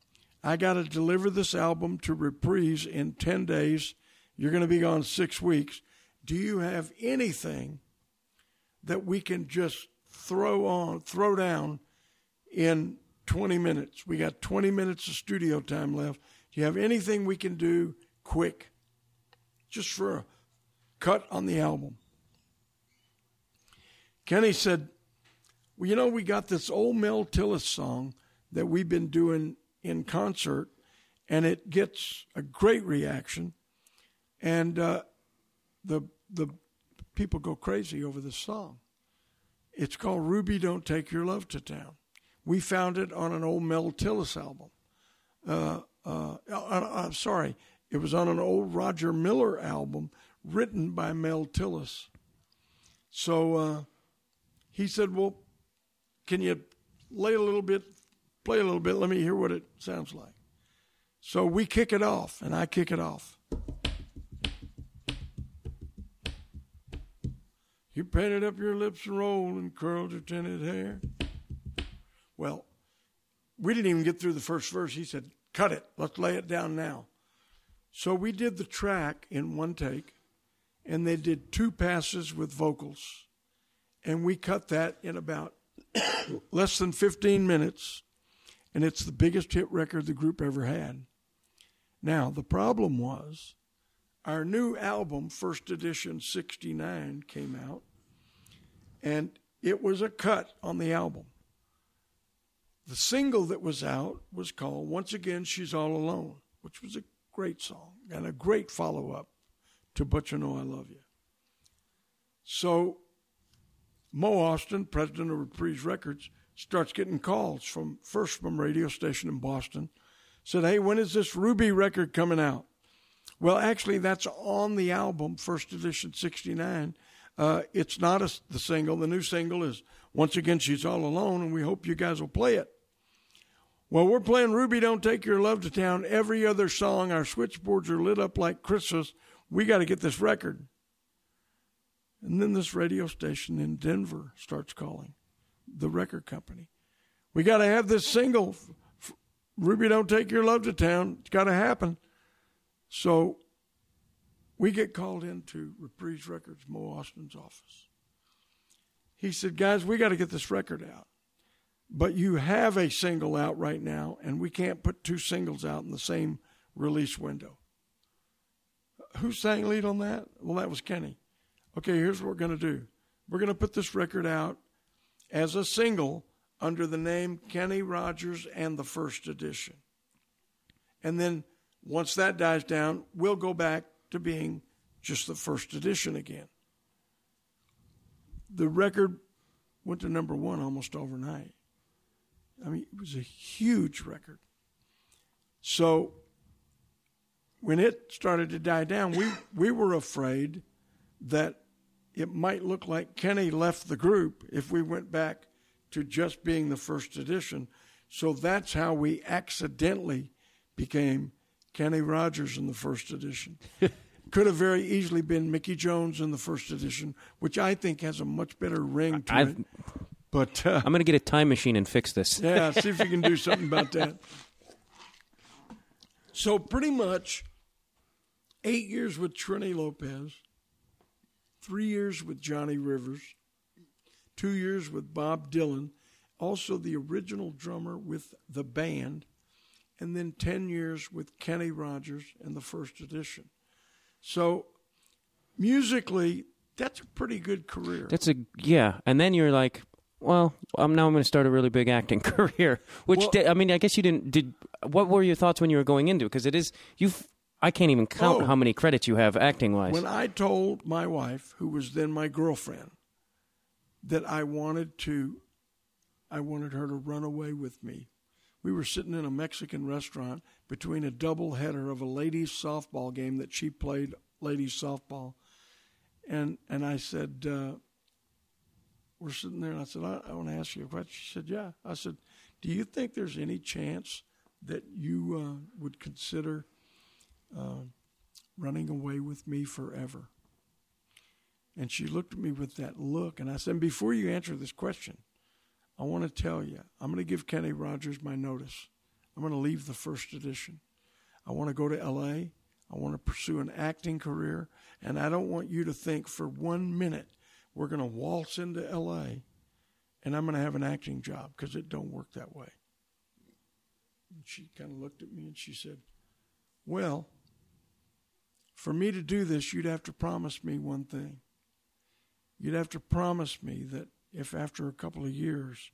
I got to deliver this album to Reprise in 10 days. You're going to be gone six weeks. Do you have anything that we can just throw on, throw down in 20 minutes? We got 20 minutes of studio time left. Do you have anything we can do quick, just for a cut on the album? Kenny said, Well, you know, we got this old Mel Tillis song that we've been doing in concert, and it gets a great reaction. And uh, the, the people go crazy over this song. It's called Ruby Don't Take Your Love to Town. We found it on an old Mel Tillis album. Uh, uh, uh I'm sorry, it was on an old Roger Miller album written by Mel Tillis. So uh, he said, Well, can you lay a little bit, play a little bit? Let me hear what it sounds like. So we kick it off, and I kick it off. You painted up your lips and rolled and curled your tinted hair. Well, we didn't even get through the first verse. He said, Cut it. Let's lay it down now. So we did the track in one take, and they did two passes with vocals. And we cut that in about <coughs> less than 15 minutes, and it's the biggest hit record the group ever had. Now, the problem was our new album, First Edition 69, came out, and it was a cut on the album. The single that was out was called Once Again She's All Alone, which was a great song and a great follow up to But You Know I Love You. So Mo Ostin, president of Reprise Records, starts getting calls from first from radio station in Boston. Said, "Hey, when is this Ruby record coming out?" Well, actually, that's on the album, first edition '69. Uh, it's not a, the single. The new single is "Once Again She's All Alone," and we hope you guys will play it. Well, we're playing "Ruby Don't Take Your Love to Town." Every other song, our switchboards are lit up like Christmas. We got to get this record. And then this radio station in Denver starts calling the record company. We got to have this single. Ruby, don't take your love to town. It's got to happen. So we get called into Reprise Records, Mo Ostin's office. He said, Guys, we got to get this record out. But you have a single out right now, and we can't put two singles out in the same release window. Who sang lead on that? Well, that was Kenny okay, here's what we're going to do. We're going to put this record out as a single under the name Kenny Rogers and the First Edition. And then once that dies down, we'll go back to being just the First Edition again. The record went to number one almost overnight. I mean, it was a huge record. So when it started to die down, we, we were afraid that it might look like Kenny left the group if we went back to just being the first edition. So that's how we accidentally became Kenny Rogers in the first edition. <laughs> Could have very easily been Mickey Jones in the first edition, which I think has a much better ring to I've, it. But uh, I'm going to get a time machine and fix this. yeah, see if you can do <laughs> something about that. So pretty much eight years with Trini Lopez three years with Johnny Rivers, two years with Bob Dylan, also the original drummer with the band, and then 10 years with Kenny Rogers and the first edition. So musically, that's a pretty good career. That's a, yeah. And then you're like, well, I'm now I'm going to start a really big acting <laughs> career. Which well, did, I mean, I guess you didn't. Did what were your thoughts when you were going into? It? Because it is you've I can't even count oh, how many credits you have acting wise. When I told my wife, who was then my girlfriend, that I wanted to, I wanted her to run away with me. We were sitting in a Mexican restaurant between a double header of a ladies softball game that she played ladies softball, and and I said, uh, we're sitting there, and I said, I, I want to ask you a question. She said, Yeah. I said, Do you think there's any chance that you uh, would consider? Uh, running away with me forever. And she looked at me with that look, and I said, Before you answer this question, I want to tell you, I'm going to give Kenny Rogers my notice. I'm going to leave the first edition. I want to go to LA. I want to pursue an acting career. And I don't want you to think for one minute we're going to waltz into LA and I'm going to have an acting job because it don't work that way. And she kind of looked at me and she said, Well, for me to do this, you'd have to promise me one thing. You'd have to promise me that if after a couple of years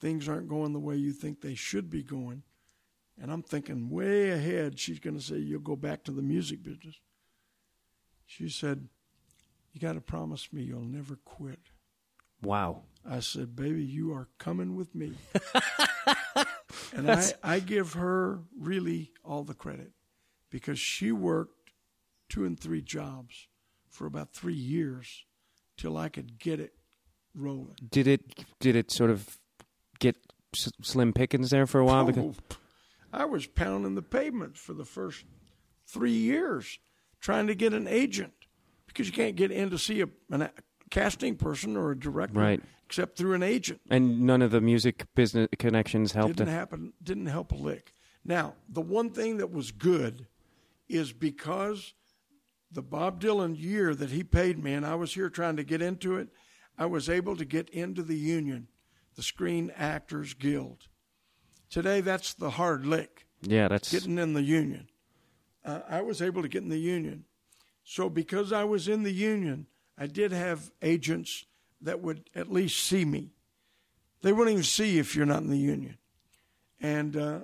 things aren't going the way you think they should be going, and I'm thinking way ahead, she's going to say, You'll go back to the music business. She said, You got to promise me you'll never quit. Wow. I said, Baby, you are coming with me. <laughs> and I, I give her really all the credit because she worked two and three jobs for about three years till I could get it rolling. Did it did it sort of get s- slim pickings there for a while? Because <laughs> Oh, I was pounding the pavement for the first three years trying to get an agent because you can't get in to see a, an, a casting person or a director Right. except through an agent. and none of the music business connections helped. didn't it. happen didn't help a lick now the one thing that was good is because the bob dylan year that he paid me and i was here trying to get into it i was able to get into the union the screen actors guild. Today that's the hard lick. Yeah, that's getting in the union. Uh, i was able to get in the union. So because i was in the union i did have agents that would at least see me. They wouldn't even see you if you're not in the union. And uh,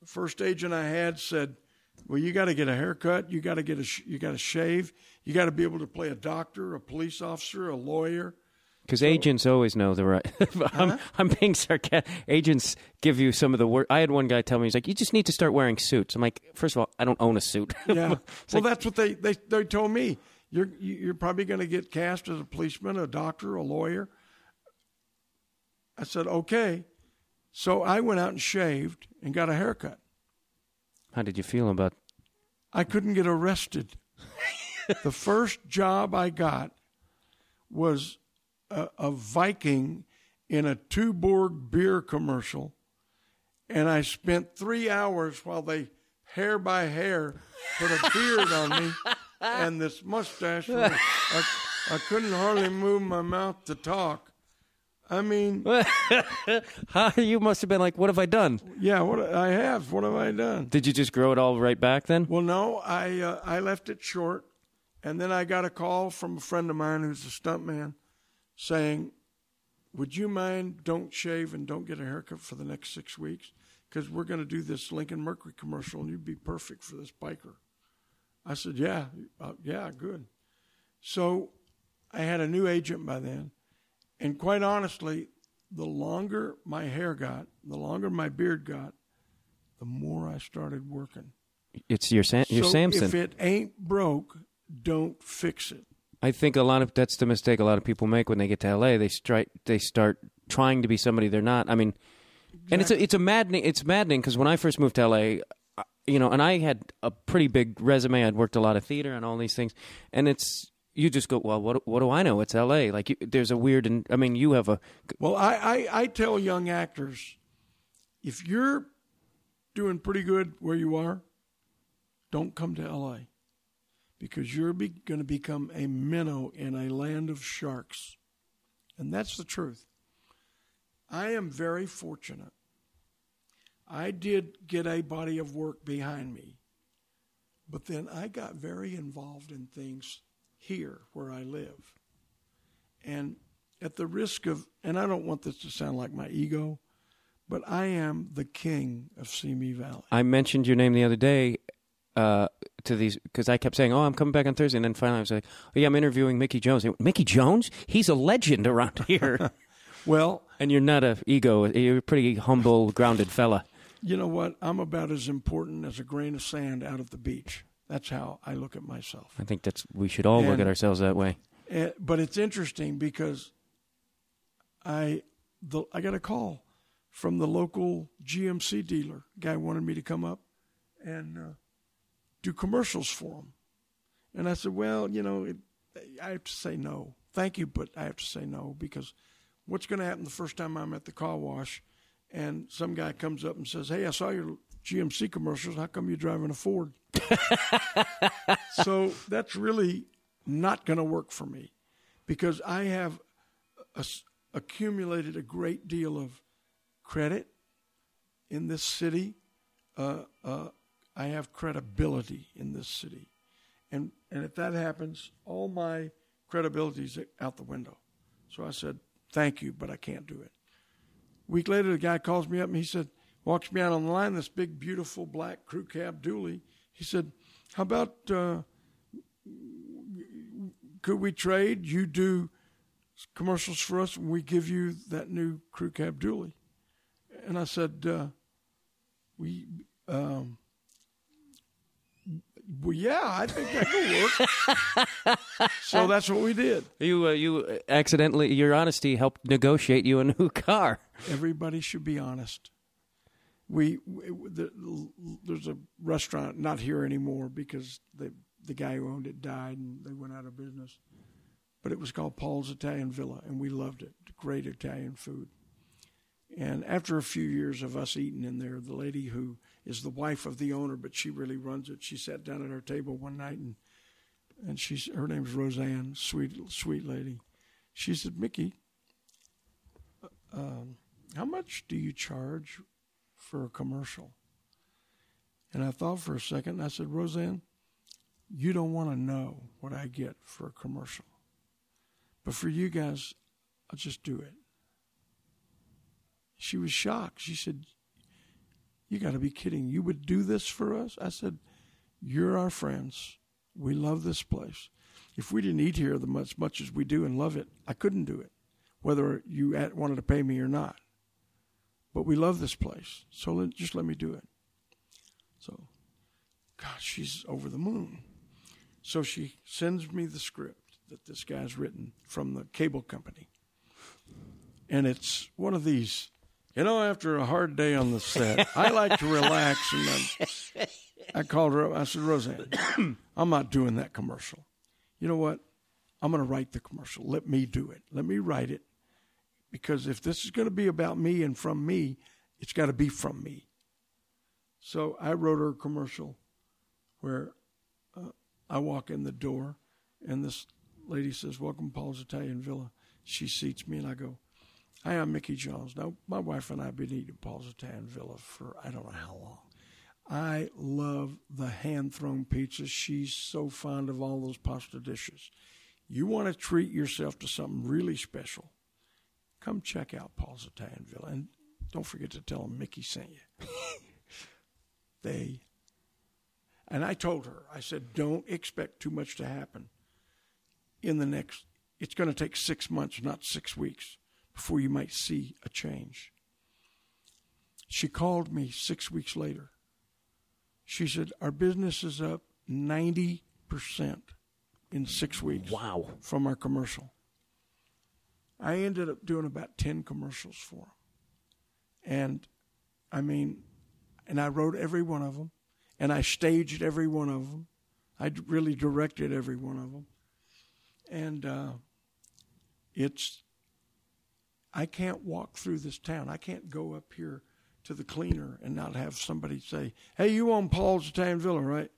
the first agent I had said, "Well, you got to get a haircut. You got to get a sh- you got to shave. You got to be able to play a doctor, a police officer, a lawyer." because agents always know the right. <laughs> I'm, uh-huh. I'm being sarcastic. Agents give you some of the work. I had one guy tell me he's like, "You just need to start wearing suits." I'm like, first of all, I don't own a suit. <laughs> Yeah. Well, like- that's what they they they told me. You're you're probably going to get cast as a policeman, a doctor, a lawyer. I said, "Okay." So I went out and shaved and got a haircut. How did you feel about? I couldn't get arrested. the first job I got was a, a Viking in a Tuborg beer commercial, and I spent three hours while they hair by hair put a beard on me and this mustache. I, I couldn't hardly move my mouth to talk. I mean, <laughs> you must have been like, "What have I done?" yeah, what I have. What have I done? Did you just grow it all right back then? Well, no, I uh, I left it short, and then I got a call from a friend of mine who's a stuntman, saying, "Would you mind don't shave and don't get a haircut for the next six weeks because we're going to do this Lincoln Mercury commercial and you'd be perfect for this biker." I said, "Yeah, uh, yeah, good." So I had a new agent by then, and quite honestly, the longer my hair got, the longer my beard got, the more I started working. It's your Sam, your so Samson. If it ain't broke, don't fix it. I think a lot of that's the mistake a lot of people make when they get to LA. They start they start trying to be somebody they're not. I mean, and it's a, it's a maddening it's maddening because when I first moved to LA, you know, and I had a pretty big resume. I'd worked a lot of theater and all these things, and it's you just go, well, what what do I know? It's LA. Like you, there's a weird and I mean, you have a Well, I, I, I tell young actors if you're doing pretty good where you are, don't come to LA because you're be, going to become a minnow in a land of sharks. And that's the truth. I am very fortunate. I did get a body of work behind me, but then I got very involved in things here where I live. And at the risk of, and I don't want this to sound like my ego, but I am the king of Simi Valley. I mentioned your name the other day uh, to these because I kept saying, "Oh, I'm coming back on Thursday," and then finally I was like, "Oh yeah, I'm interviewing Mickey Jones." Went, Mickey Jones? He's a legend around <laughs> here. Well, and you're not a ego. You're a pretty humble, grounded fella. you know what? I'm about as important as a grain of sand out of the beach. That's how I look at myself. I think that's we should all look at ourselves that way. Eh, but it's interesting because I the I got a call from the local GMC dealer. Guy wanted me to come up and uh, do commercials for him, and I said, "Well, you know, it, I have to say no, thank you, but I have to say no because what's going to happen the first time I'm at the car wash and some guy comes up and says, Hey, I saw your GMC commercials. How come you're driving a Ford? <laughs> so that's really not going to work for me because I have a, accumulated a great deal of credit in this city. Uh, uh, I have credibility in this city. And, and if that happens, all my credibility is out the window. So I said, thank you, but I can't do it. A week later, the guy calls me up and he said, walks me out on the line, this big, beautiful black crew cab dually. He said, how about, uh, could we trade? You do commercials for us and we give you that new crew cab dually. And I said, uh, we, um, well, yeah, I think that could work. <laughs> so that's what we did. You, uh, you accidentally, your honesty helped negotiate you a new car. Everybody should be honest. We, we the, there's a restaurant not here anymore because the the guy who owned it died and they went out of business. But it was called Paul's Italian Villa, and we loved it. Great Italian food. And after a few years of us eating in there, the lady who is the wife of the owner, but she really runs it, she sat down at our table one night and and she's her name's Roseanne, sweet sweet lady. She said, "Mickey, uh, um, how much do you charge for a commercial?" And I thought for a second. And I said, "Roseanne, you don't want to know what I get for a commercial, but for you guys, I'll just do it." She was shocked. She said, You got to be kidding. You would do this for us? I said, You're our friends. We love this place. If we didn't eat here as much as we do and love it, I couldn't do it, whether you wanted to pay me or not. But we love this place. So let, just let me do it. So, God, she's over the moon. So she sends me the script that this guy's written from the cable company. And it's one of these you know, after a hard day on the set, <laughs> I like to relax. And I, I called her up. I said, Roseanne, <clears throat> I'm not doing that commercial. You know what? I'm going to write the commercial. Let me do it. Let me write it. Because if this is going to be about me and from me, it's got to be from me. So I wrote her a commercial where uh, I walk in the door and this lady says, Welcome, to Paul's Italian Villa. She seats me and I go, Hi, I'm Mickey Jones. Now, my wife and I have been eating Paul's Italian Villa for I don't know how long. I love the hand thrown pizzas. She's so fond of all those pasta dishes. You want to treat yourself to something really special, come check out Paul's Italian Villa. And don't forget to tell them Mickey sent you. <laughs> they, and I told her, I said, don't expect too much to happen in the next, it's going to take six months, not six weeks before you might see a change. She called me six weeks later. She said, Our business is up 90% in six weeks. Wow. From our commercial. I ended up doing about 10 commercials for them. And I mean, and I wrote every one of them, and I staged every one of them. I really directed every one of them. And uh, it's I can't walk through this town. I can't go up here to the cleaner and not have somebody say, "Hey, you own Paul's Italian Villa, right?"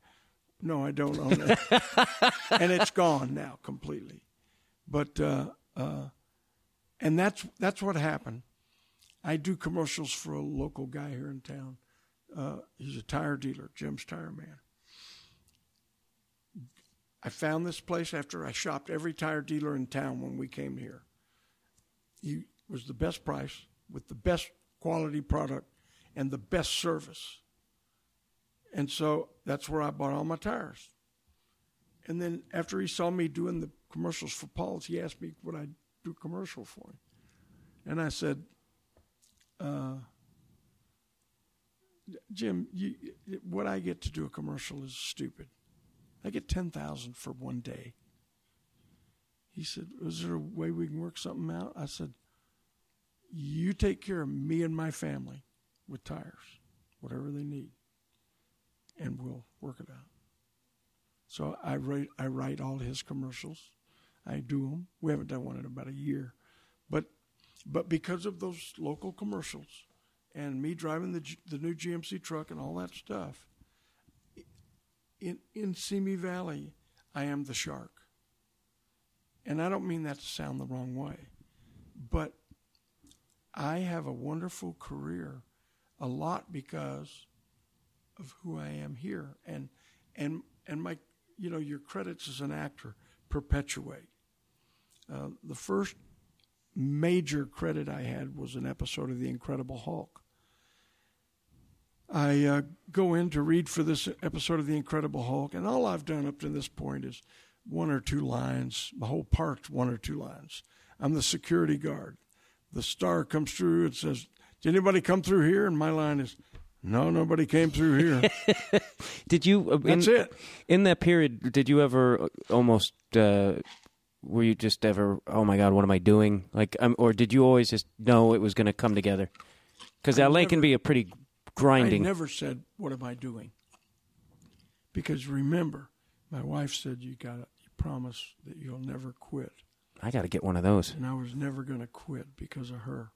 No, I don't own it, <laughs> and it's gone now completely. But uh, uh, and that's that's what happened. I do commercials for a local guy here in town. Uh, he's a tire dealer, Jim's Tire Man. I found this place after I shopped every tire dealer in town when we came here. You was the best price with the best quality product and the best service. And so that's where I bought all my tires. And then after he saw me doing the commercials for Paul's, he asked me would I do commercial for him. And I said, uh, Jim, you, what I get to do a commercial is stupid. I get ten thousand for one day. He said, "Is there a way we can work something out?" I said, you take care of me and my family with tires, whatever they need, and we'll work it out. So I write, I write all his commercials. I do them. We haven't done one in about a year, but but because of those local commercials and me driving the the new GMC truck and all that stuff, in in Simi Valley, I am the shark. And I don't mean that to sound the wrong way, but I have a wonderful career, a lot because of who I am here, and and and my you know your credits as an actor perpetuate. Uh, the first major credit I had was an episode of The Incredible Hulk. I uh, go in to read for this episode of The Incredible Hulk, and all I've done up to this point is one or two lines. The whole part's one or two lines. I'm the security guard. The star comes through and says, Did anybody come through here? And my line is, No, nobody came through here. <laughs> Did you? uh, That's in, it. In that period, did you ever uh, almost? Uh, were you just ever? Oh my God, what am I doing? Like, um, or did you always just know it was going to come together? Because LA can be a pretty grinding. I never said, What am I doing? Because remember, my wife said, You got you promise that you'll never quit. I got to get one of those. and I was never going to quit because of her.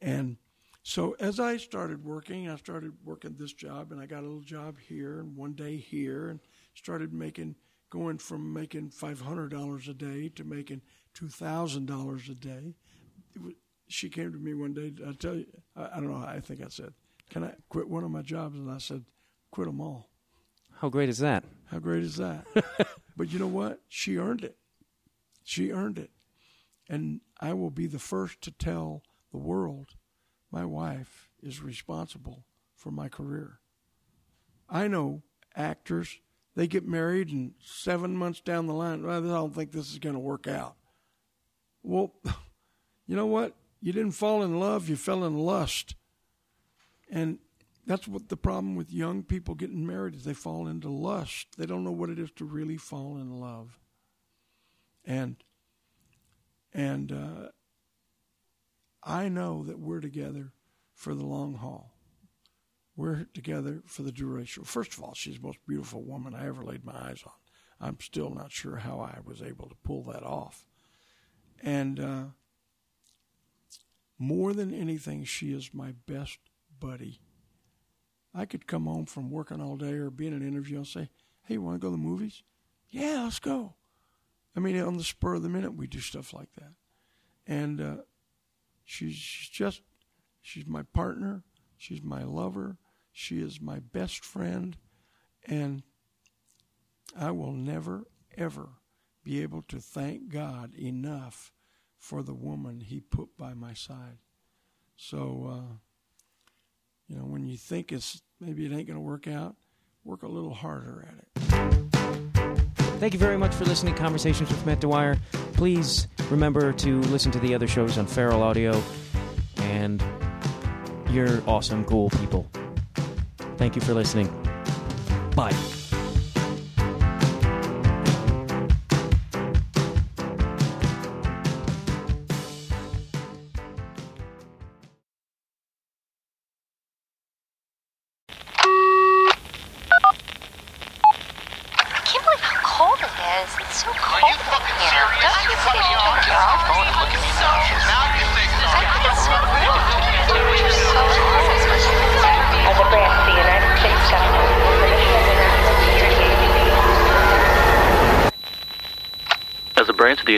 And so as I started working, I started working this job, and I got a little job here, and one day here, and started making going from making five hundred dollars a day to making two thousand dollars a day. Was, she came to me one day. I tell you, I, I don't know. I think I said, "Can I quit one of my jobs?" And I said, "Quit them all." How great is that? How great is that? <laughs> but you know what? She earned it. She earned it. And I will be the first to tell the world my wife is responsible for my career. I know actors, they get married and seven months down the line, well, I don't think this is going to work out. Well, <laughs> you know what? You didn't fall in love, you fell in lust. And that's what the problem with young people getting married is they fall into lust. They don't know what it is to really fall in love. And and uh, I know that we're together for the long haul. We're together for the duration. First of all, she's the most beautiful woman I ever laid my eyes on. I'm still not sure how I was able to pull that off. And uh, more than anything, she is my best buddy. I could come home from working all day or be in an interview and say, Hey, you want to go to the movies? Yeah, let's go. I mean, on the spur of the minute, we do stuff like that. And uh, she's just, she's my partner. She's my lover. She is my best friend. And I will never, ever be able to thank God enough for the woman He put by my side. So, uh, you know, when you think it's maybe it ain't going to work out, work a little harder at it. Thank you very much for listening to Conversations with Matt Dwyer. Please remember to listen to the other shows on Feral Audio. And you're awesome, cool people. Thank you for listening. Bye.